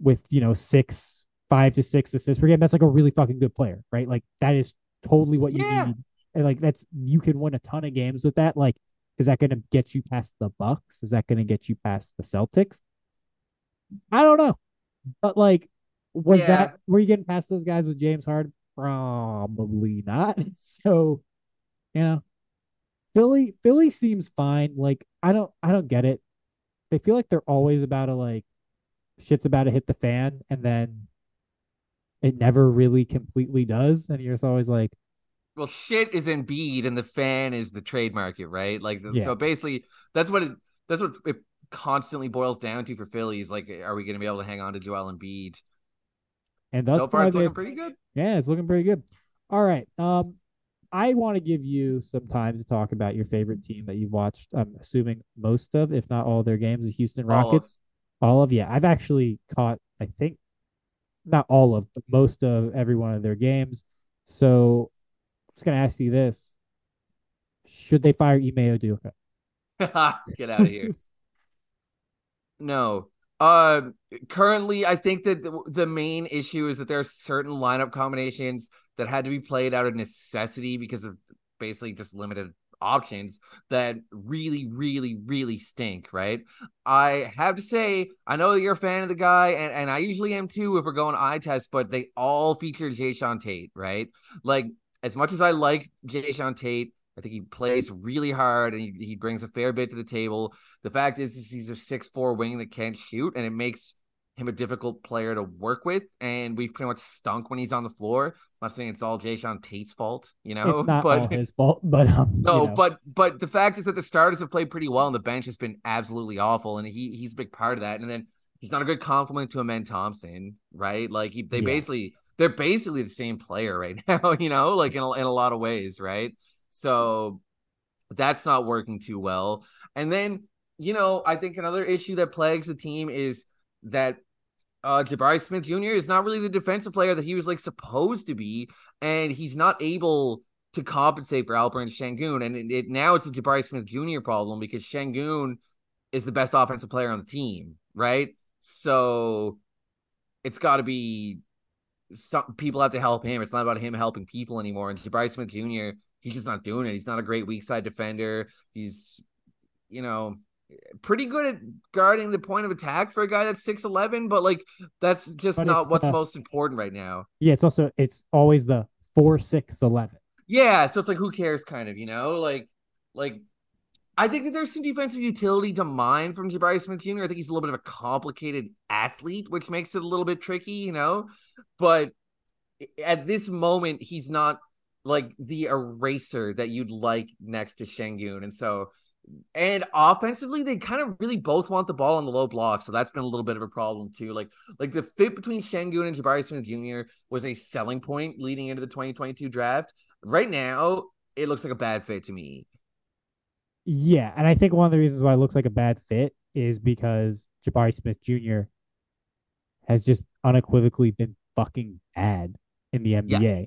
with, you know, six, five to six assists per game. That's like a really fucking good player, right? Like that is totally what you yeah. need. And like that's, you can win a ton of games with that. Like, is that going to get you past the Bucks? Is that going to get you past the Celtics? I don't know. But like, was yeah. that were you getting past those guys with James Harden? Probably not. [laughs] So, you know, Philly Philly seems fine. Like I don't I don't get it. They feel like they're always about to like shit's about to hit the fan and then it never really completely does. And you're just always like Well, shit is Embiid and the fan is the trade market, right? Like yeah. so basically that's what it that's what it constantly boils down to for Phillies. Like, are we going to be able to hang on to Joel Embiid? And thus so far, it's looking pretty good. Yeah, it's looking pretty good. All right. Um, I want to give you some time to talk about your favorite team that you've watched. I'm assuming most of, if not all, their games, the Houston Rockets. All of, all of yeah. I've actually caught, I think, not all of, but most of every one of their games. So, I'm just gonna ask you this: Should they fire Ime Udoka? [laughs] Get out of here. [laughs] No. Uh, currently, I think that the, the main issue is that there are certain lineup combinations that had to be played out of necessity because of basically just limited options that really, really, really stink, right? I have to say, I know you're a fan of the guy, and, and I usually am too if we're going eye test, but they all feature Jae'Sean Tate, right? Like, as much as I like Jae'Sean Tate, I think he plays really hard and he, he brings a fair bit to the table. The fact is, is he's a six four wing that can't shoot, and it makes him a difficult player to work with. And we've pretty much stunk when he's on the floor. I'm not saying it's all Jae'Sean Tate's fault, you know, it's not [laughs] but all his fault. But um, no, you know. but but the fact is that the starters have played pretty well, and the bench has been absolutely awful, and he he's a big part of that. And then he's not a good compliment to Amen Thompson, right? Like he, they yeah. basically they're basically the same player right [laughs] now, you know, like in a, in a lot of ways, right? So that's not working too well. And then, you know, I think another issue that plagues the team is that uh Jabari Smith Jr. is not really the defensive player that he was like supposed to be, and he's not able to compensate for Alperen Sengun. And it, it, now it's a Jabari Smith Jr. problem because Sengun is the best offensive player on the team, right? So it's got to be some people have to help him. It's not about him helping people anymore. And Jabari Smith Jr he's just not doing it. He's not a great weak side defender. He's, you know, pretty good at guarding the point of attack for a guy that's 6'11, but like that's just But not what's the- most important right now. Yeah, it's also it's always the four six eleven. Yeah, so it's like who cares kind of, you know? Like like I think that there's some defensive utility to mine from Jabari Smith Jr. I think he's a little bit of a complicated athlete, which makes it a little bit tricky, you know? But at this moment, he's not like the eraser that you'd like next to Sengun. And so and offensively, they kind of really both want the ball on the low block, so that's been a little bit of a problem too. Like, like the fit between Sengun and Jabari Smith Jr. was a selling point leading into the 2022 draft. Right now, it looks like a bad fit to me. Yeah, and I think one of the reasons why it looks like a bad fit is because Jabari Smith Jr. has just unequivocally been fucking bad in the NBA. Yeah.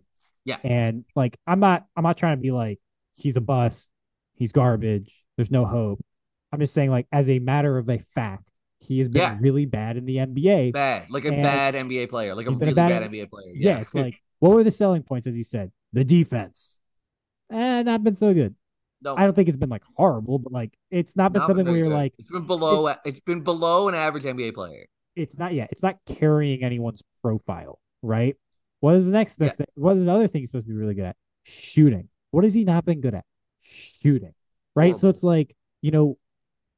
And like I'm not I'm not trying to be like he's a bust, he's garbage, there's no hope. I'm just saying like as a matter of a fact, he has been Yeah. really bad in the NBA. Bad, like a bad NBA player, like a been a really bad- bad, NBA player. yeah, it's like what were the selling points as you said? The defense. Eh, not been so good. no, I don't think it's been like horrible, but like it's not been not something where you're like it's been below. it's been below an average NBA player. it's not yeah, it's not carrying anyone's profile, right? What is the next best thing? What is the other thing he's supposed to be really good at? Shooting. What has he not been good at? Shooting. Right? So it's like, you know,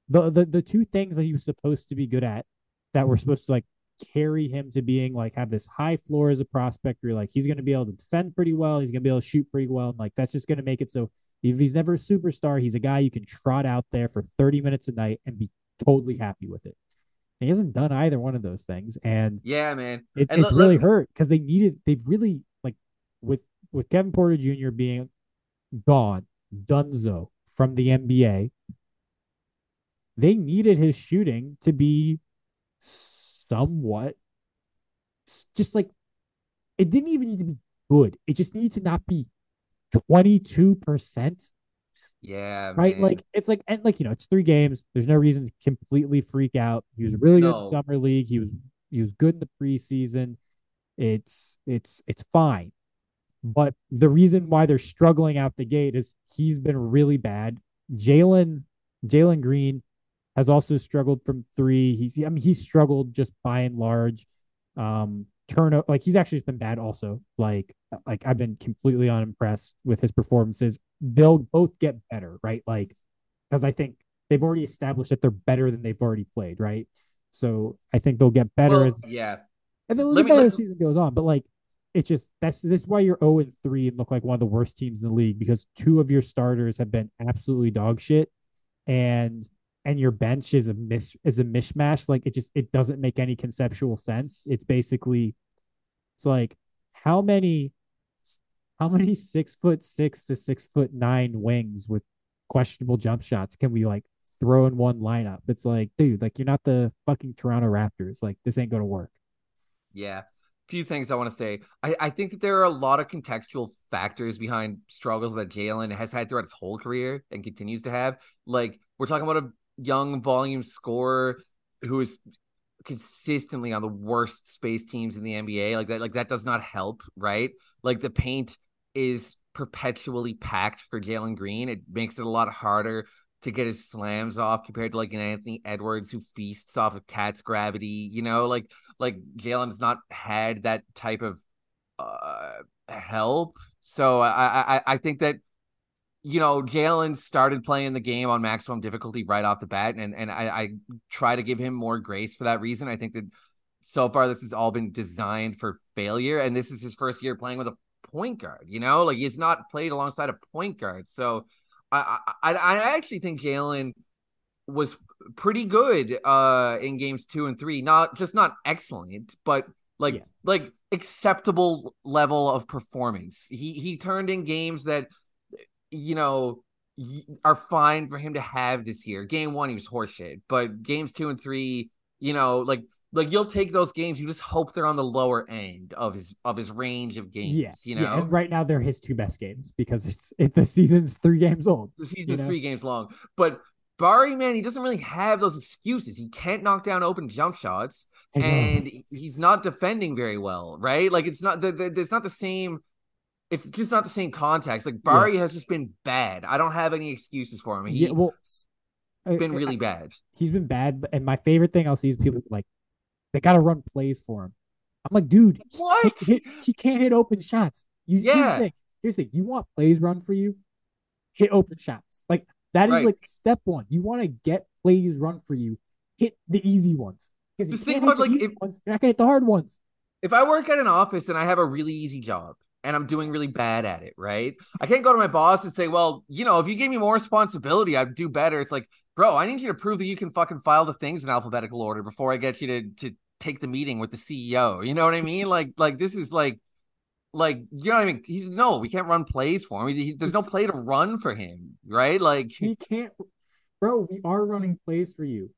the, the the two things that he was supposed to be good at that were supposed to like carry him to being like have this high floor as a prospect where you're like he's gonna be able to defend pretty well, he's gonna be able to shoot pretty well, and like that's just gonna make it so if he's never a superstar, he's a guy you can trot out there for 30 minutes a night and be totally happy with it. He hasn't done either one of those things. And Yeah, man. it, And it's let- really let- hurt because they needed they've really like with with Kevin Porter Jr. being gone, Dunzo from the NBA, they needed his shooting to be somewhat just like it didn't even need to be good. It just needed to not be 22%, Yeah, right? man. Like it's like and like you know, it's three games. There's no reason to completely freak out. He was really good in summer league. He was he was good in the preseason. It's it's it's fine. But the reason why they're struggling out the gate is he's been really bad. Jalen Jalen Green has also struggled from three. He's I mean he's struggled just by and large. Um turn like he's actually been bad also. Like like I've been completely unimpressed with his performances. They'll both get better, right? Like because I think they've already established that they're better than they've already played, right? So I think they'll get better Well, as yeah. and then Let me- better let- as the season goes on. But like, it's just that's this is why you're 0 and 3 and look like one of the worst teams in the league because two of your starters have been absolutely dog shit, and and your bench is a miss is a mishmash. Like it just it doesn't make any conceptual sense. It's basically it's like how many how many six foot six to six foot nine wings with questionable jump shots can we like throw in one lineup? It's like, dude, like you're not the fucking Toronto Raptors. Like this ain't gonna work. Yeah. Few things I want to say. I, I think that there are a lot of contextual factors behind struggles that Jalen has had throughout his whole career and continues to have. Like we're talking about a young volume scorer who is consistently on the worst space teams in the NBA. Like that, like that does not help, right? Like the paint is perpetually packed for Jalen Green. It makes it a lot harder to get his slams off compared to like an Anthony Edwards who feasts off of KAT's gravity. You know, like like Jalen's not had that type of uh help. So I I I think that you know Jalen started playing the game on maximum difficulty right off the bat, and and I, I try to give him more grace for that reason. I think that so far this has all been designed for failure, and this is his first year playing with a point guard. You know, like he's not played alongside a point guard, so I I, I actually think Jalen was pretty good uh in games two and three. Not just not excellent, but like Yeah. like acceptable level of performance. He he turned in games that you know are fine for him to have this year. Game one he was horseshit, but games two and three, you know, like like you'll take those games. You just hope they're on the lower end of his of his range of games. Yeah, you know, yeah, right now they're his two best games because it's it, the season's three games old. the season's know? three games long. But Barry, man, he doesn't really have those excuses. He can't knock down open jump shots, and he's not defending very well, right? Like it's not the, the it's not the same. It's just not the same context. Like Barry has just been bad. I don't have any excuses for him. He, yeah, well, been really bad. He's been bad, and my favorite thing I'll see is people like they gotta run plays for him. I'm like, dude, what? He, he can't hit open shots. You, yeah. Here's the, thing. here's the thing. You want plays run for you, hit open shots. Like that is right. like step one. You want to get plays run for you, hit the easy ones. Because just think about like if, ones, you're not gonna hit the hard ones. If I work at an office and I have a really easy job, and I'm doing really bad at it, right? I can't go to my boss and say, well, you know, if you gave me more responsibility, I'd do better. It's like, bro, I need you to prove that you can fucking file the things in alphabetical order before I get you to to take the meeting with the CEO. You know what I mean? Like, like this is like, like you know what I mean? He's no, we can't run plays for him. He, there's no play to run for him, right? Like he can't, bro. We are running plays for you,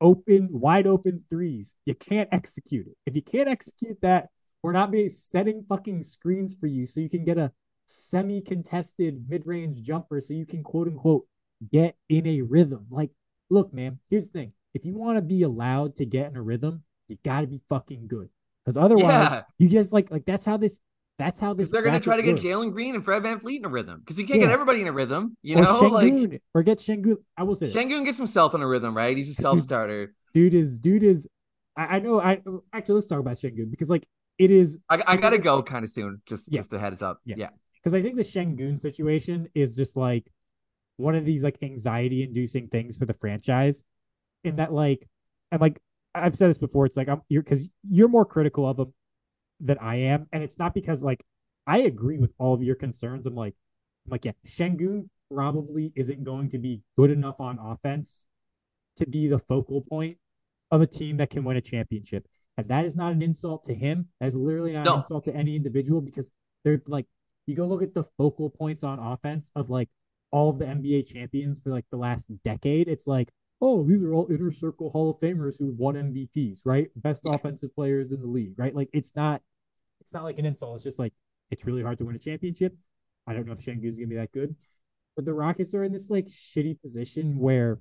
open, wide open threes. You can't execute it. If you can't execute that, we're not be setting fucking screens for you so you can get a semi-contested mid-range jumper so you can quote unquote get in a rhythm. Like, look, man, here's the thing. If you want to be allowed to get in a rhythm, you gotta be fucking good. Because otherwise, yeah. you just like like that's how this that's how this. They're gonna try to get Jalen Green and Fred VanVleet in a rhythm because you can't yeah. get everybody in a rhythm. You or know, like or get Sengun. I will say Sengun gets himself in a rhythm, right? He's a self starter. Dude, dude is dude is. I, I know. I actually let's talk about Sengun because like it is. I, I gotta go kind of soon. Just yeah. just a heads up. Yeah. Because I think the Sengun situation is just like one of these like anxiety inducing things for the franchise, in that like, and like I've said this before. It's like I'm you're because you're more critical of them than I am, and it's not because like I agree with all of your concerns. I'm like, I'm like yeah, Sengun probably isn't going to be good enough on offense to be the focal point of a team that can win a championship. And that is not an insult to him. That is literally not no. an insult to any individual because they're like, you go look at the focal points on offense of like all of the NBA champions for like the last decade. It's like, oh, these are all inner circle Hall of Famers who won MVPs, right? Best yeah. offensive players in the league, right? Like it's not, it's not like an insult. It's just like it's really hard to win a championship. I don't know if Sengun's gonna be that good, but the Rockets are in this like shitty position where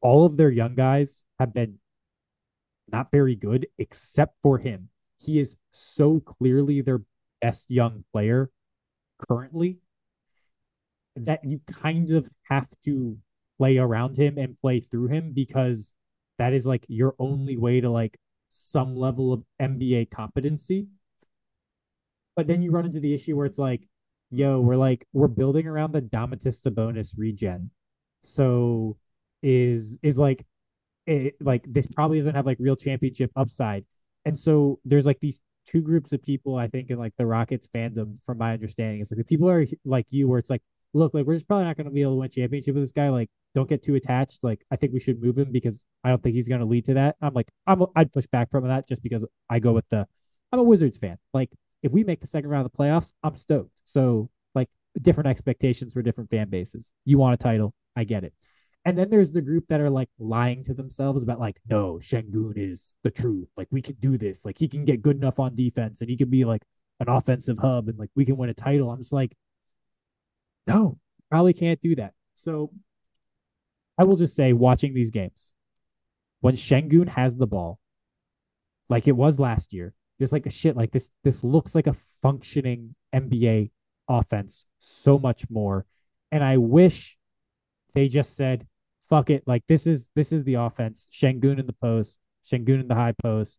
all of their young guys have been not very good except for him. He is so clearly their best young player currently that you kind of have to play around him and play through him because that is like your only way to like some level of NBA competency. But then you run into the issue where it's like, yo, we're like we're building around the Domantas Sabonis regen. So is is like it, like this probably doesn't have like real championship upside. And so there's like these two groups of people I think in like the Rockets fandom, from my understanding, is like the people are like you, where it's like, look, like we're just probably not going to be able to win championship with this guy. Like, don't get too attached. Like, I think we should move him because I don't think he's going to lead to that. I'm like, I'm I'd push back from that just because I go with the I'm a Wizards fan. Like, if we make the second round of the playoffs, I'm stoked. So like different expectations for different fan bases. You want a title, I get it. And then there's the group that are like lying to themselves about like, no, Sengun is the truth. Like we can do this. Like he can get good enough on defense and he can be like an offensive hub and like we can win a title. I'm just like, no, probably can't do that. So I will just say, watching these games, when Sengun has the ball, like it was last year, just like a shit like this, this looks like a functioning NBA offense so much more. And I wish they just said, fuck it. Like this is this is the offense. Sengun in the post, Sengun in the high post,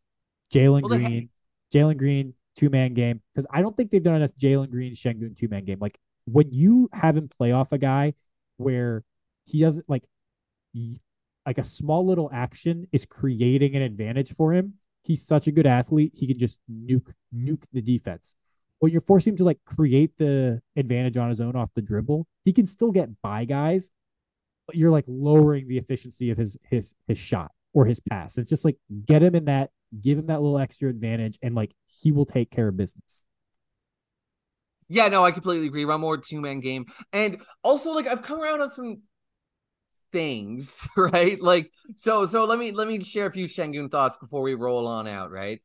Jalen well, Green, Jalen Green two man game. Because I don't think they've done enough Jalen Green Sengun two man game. Like when you have him play off a guy where he doesn't like like a small little action is creating an advantage for him. He's such a good athlete. He can just nuke nuke the defense. When you're forcing him to like create the advantage on his own off the dribble, he can still get by guys, you're like lowering the efficiency of his his his shot or his pass. It's just like get him in that, give him that little extra advantage, and like he will take care of business. Yeah, no, I completely agree. Run more two man game, and also like I've come around on some things, [laughs] right? Like so, so let me let me share a few Sengun thoughts before we roll on out. Right,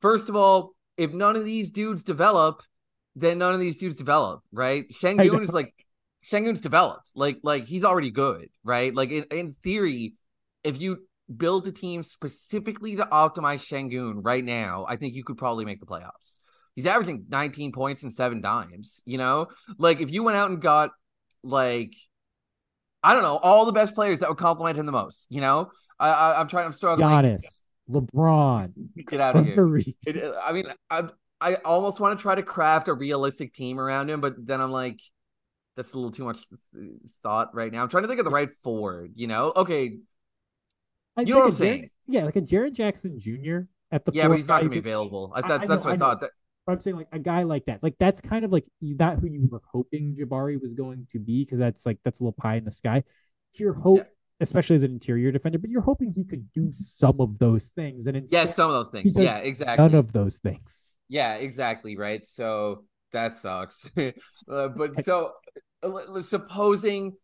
first of all, if none of these dudes develop, then none of these dudes develop. Right, Sengun is like Sengun's developed. Like like he's already good, right? Like in, in theory, if you build a team specifically to optimize Sengun right now, I think you could probably make the playoffs. He's averaging 19 points and seven dimes, you know? Like if you went out and got like I don't know, all the best players that would complement him the most. You know, I, I am trying. I'm struggling. Giannis, LeBron, get out of here. It, I mean, I I almost want to try to craft a realistic team around him, but then I'm like, that's a little too much thought right now. I'm trying to think of the right forward. You know, okay. I you know what I'm saying? yeah, like a Jaren Jackson Jr. at the yeah, but he's not to be available. I, that's I, that's what I, thought. That but I'm saying like a guy like that, like that's kind of like not who you were hoping Jabari was going to be because that's like that's a little pie in the sky. It's your hope, yeah. especially as an interior defender, but you're hoping he could do some of those things. And yeah, some of those things. Yeah, exactly. None of those things. Yeah, exactly. Right. So that sucks. [laughs] uh, but so supposing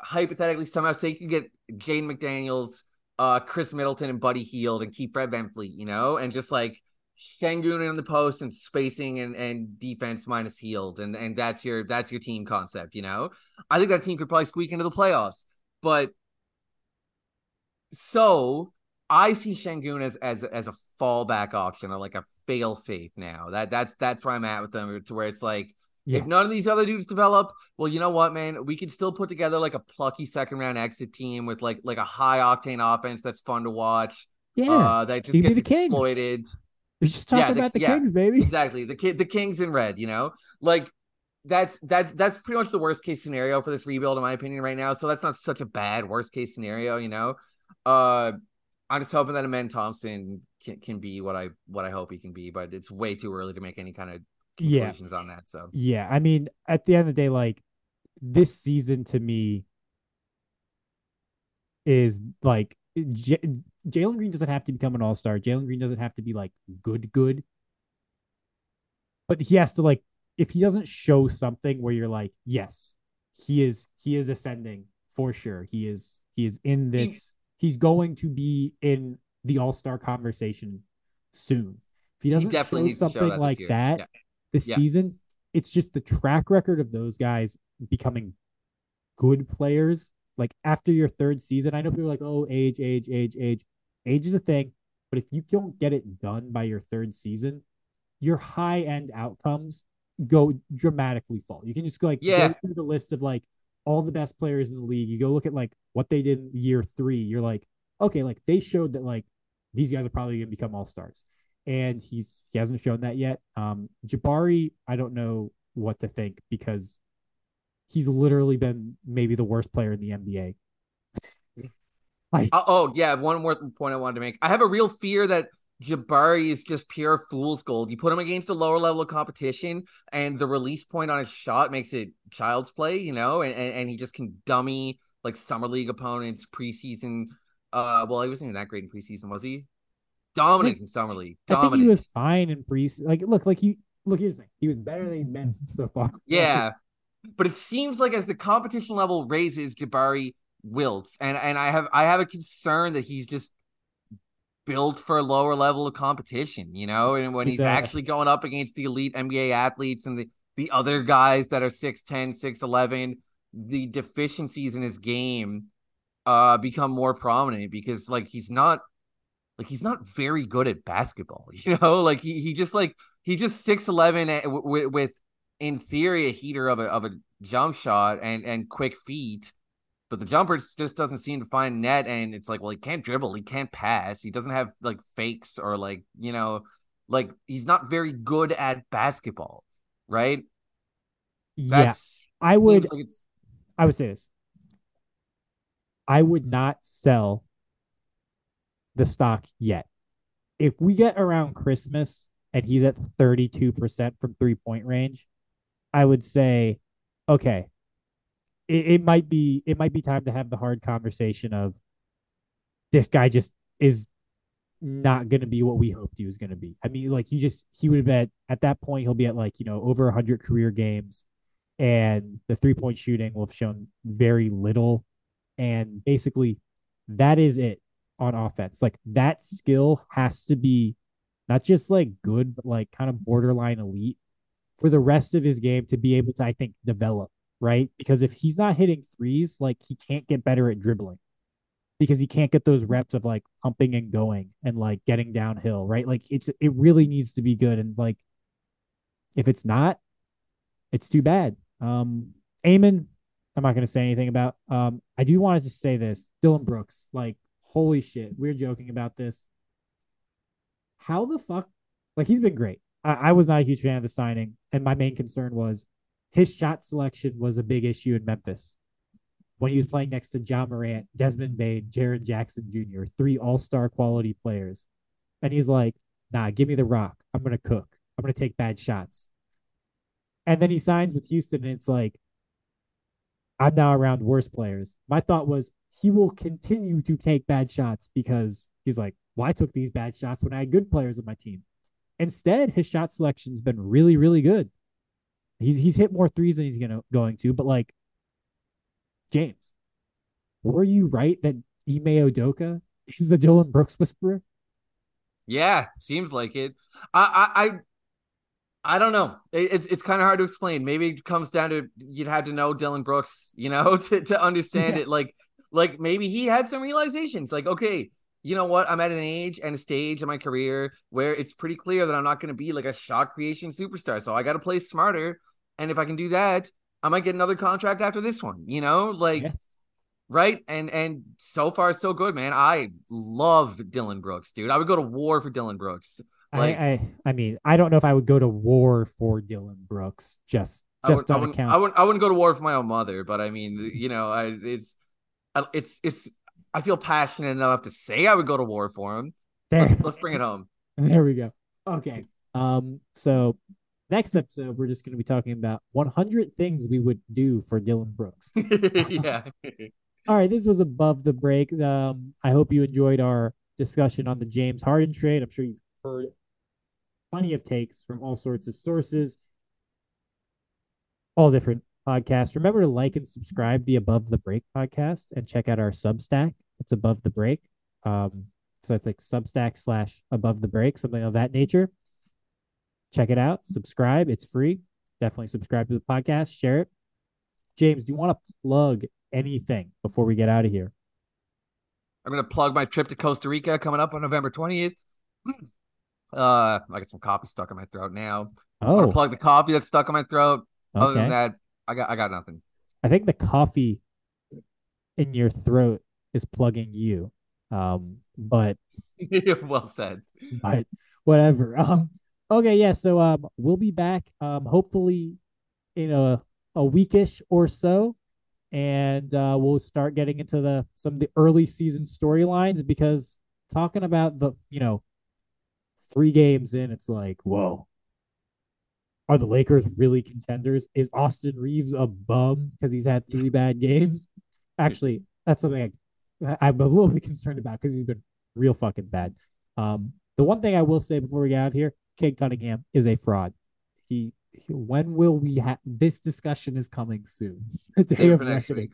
hypothetically somehow say you could get Jaden McDaniels, uh, Khris Middleton, and Buddy Hield and keep Fred VanVleet, you know, and just like Sengun in the post and spacing and, and defense minus Hield and and that's your that's your team concept. You know, I think that team could probably squeak into the playoffs. But so I see Sengun as as as a fallback option or like a fail safe now. That that's that's where I'm at with them to where it's like. Yeah. If none of these other dudes develop, well, you know what, man, we could still put together like a plucky second round exit team with like like a high octane offense that's fun to watch. Yeah, uh, that just gets exploited. Kings. We're just talking yeah, the, about the yeah, Kings, baby. Exactly. The kid the Kings in red, you know? Like that's that's that's pretty much the worst case scenario for this rebuild, in my opinion, right now. So that's not such a bad worst case scenario, you know. Uh I'm just hoping that Amen Thompson can, can be what I what I hope he can be, but it's way too early to make any kind of conclusions yeah. on that. So yeah, I mean, at the end of the day, like this season to me is like J- Jalen Green doesn't have to become an all star. Jalen Green doesn't have to be like good, good. But he has to like if he doesn't show something where you're like, yes, he is he is ascending for sure. He is he is in this. he's going to be in the all star conversation soon. If he doesn't he show something show that like that yeah. This yeah. season, it's just the track record of those guys becoming good players like after your third season, I know people are like, oh, age, age, age, age. Age is a thing, but if you don't get it done by your third season, your high end outcomes go dramatically fall. You can just go like yeah. go through the list of like all the best players in the league. You go look at like what they did in year three. You're like, okay, like they showed that like these guys are probably gonna become all stars. And he's he hasn't shown that yet. Um Jabari, I don't know what to think because he's literally been maybe the worst player in the NBA. [laughs] uh, oh yeah, one more point I wanted to make. I have a real fear that Jabari is just pure fool's gold. You put him against a lower level of competition, and the release point on his shot makes it child's play, you know, and, and, and he just can dummy like summer league opponents preseason. Uh, well, he wasn't even that great in preseason, was he? Dominant in summer league. Dominant. I think he was fine in preseason. Like, look, like he look. Here's the thing: he was better than he's been [laughs] so far. Yeah, [laughs] but it seems like as the competition level raises, Jabari wilts, and and I have I have a concern that he's just built for a lower level of competition, you know, and when he's actually going up against the elite NBA athletes and the the other guys that are 6'10, 6'11, the deficiencies in his game uh become more prominent because like he's not like he's not very good at basketball, [laughs] you know, like he he just like he's just 6'11 with with in theory a heater of a of a jump shot and and quick feet, but the jumper just doesn't seem to find net. And it's like, well, he can't dribble, he can't pass, he doesn't have like fakes or like you know, like he's not very good at basketball, right? Yes, yeah, I would. Like I would say this. I would not sell the stock yet. If we get around Christmas and he's at 32% from three point range, I would say, okay, it, it might be it might be time to have the hard conversation of this guy just is not going to be what we hoped he was going to be. I mean, like you just he would have been at that point he'll be at like you know over 100 career games, and the three point shooting will have shown very little, and basically that is it on offense. Like that skill has to be not just like good, but like kind of borderline elite for the rest of his game to be able to, I think, develop, right? Because if he's not hitting threes, like he can't get better at dribbling because he can't get those reps of like pumping and going and like getting downhill, right? Like it's it really needs to be good. And like if it's not, it's too bad. Um Amen, I'm not going to say anything about. Um, I do want to just say this: Dillon Brooks, like, holy shit, we're joking about this. How the fuck? Like, he's been great. I, I was not a huge fan of the signing, and my main concern was his shot selection was a big issue in Memphis when he was playing next to Ja Morant, Desmond Bane, Jaren Jackson Jr., three all star quality players. And he's like, nah, give me the rock. I'm going to cook. I'm going to take bad shots. And then he signs with Houston, and it's like, I'm now around worse players. My thought was he will continue to take bad shots because he's like, well, took these bad shots when I had good players on my team. Instead, his shot selection's been really, really good. He's he's hit more threes than he's gonna going to, but like James, were you right that Ime Udoka is the Dillon Brooks whisperer? Yeah, seems like it. I I I, I don't know. It's it's kind of hard to explain. Maybe it comes down to you'd have to know Dillon Brooks, you know, [laughs] to to understand yeah. it. Like like maybe he had some realizations. Like okay, you know what? I'm at an age and a stage in my career where it's pretty clear that I'm not going to be like a shot creation superstar. So I got to play smarter. And if I can do that, I might get another contract after this one, you know, like yeah. right. And and so far so good, man. I love Dillon Brooks, dude. I would go to war for Dillon Brooks. Like, I, I, I mean, I don't know if I would go to war for Dillon Brooks. Just just I, would, I, wouldn't, I wouldn't, I wouldn't go to war for my own mother, but I mean, you know, I it's it's it's I feel passionate enough to say I would go to war for him. Let's, let's bring it home. [laughs] There we go. Okay. Um. So Next episode, we're just going to be talking about 100 things we would do for Dillon Brooks. [laughs] yeah. [laughs] All right, this was above the break. Um, I hope you enjoyed our discussion on the James Harden trade. I'm sure you've heard plenty of takes from all sorts of sources, all different podcasts. Remember to like and subscribe the Above the Break podcast and check out our Substack. It's Above the Break. Um, so it's like Substack slash Above the Break, something of that nature check it out, subscribe. It's free. Definitely subscribe to the podcast, share it. James, do you want to plug anything before we get out of here? I'm going to plug my trip to Costa Rica coming up on November 20th. [clears throat] Uh, I got some coffee stuck in my throat now. Oh, plug the coffee that's stuck in my throat. Okay. Other than that, I got I got nothing. I think the coffee in your throat is plugging you. Um, but [laughs] well said. But whatever. [laughs] Um, Okay, yeah. So um, we'll be back um, hopefully in a a weekish or so, and uh, we'll start getting into the some of the early season storylines because talking about the you know three games in, it's like whoa. Are the Lakers really contenders? Is Austin Reaves a bum because he's had three bad games? Actually, that's something I, I'm a little bit concerned about because he's been real fucking bad. Um, the one thing I will say before we get out of here, Cade Cunningham is a fraud. He, he when will we have this discussion is coming soon. [laughs] Day of next week.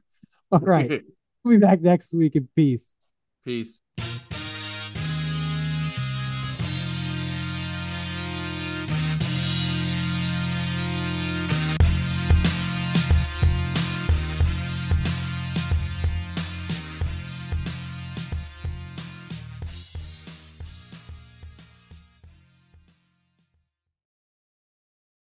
All right. [laughs] we'll be back next week in peace. Peace.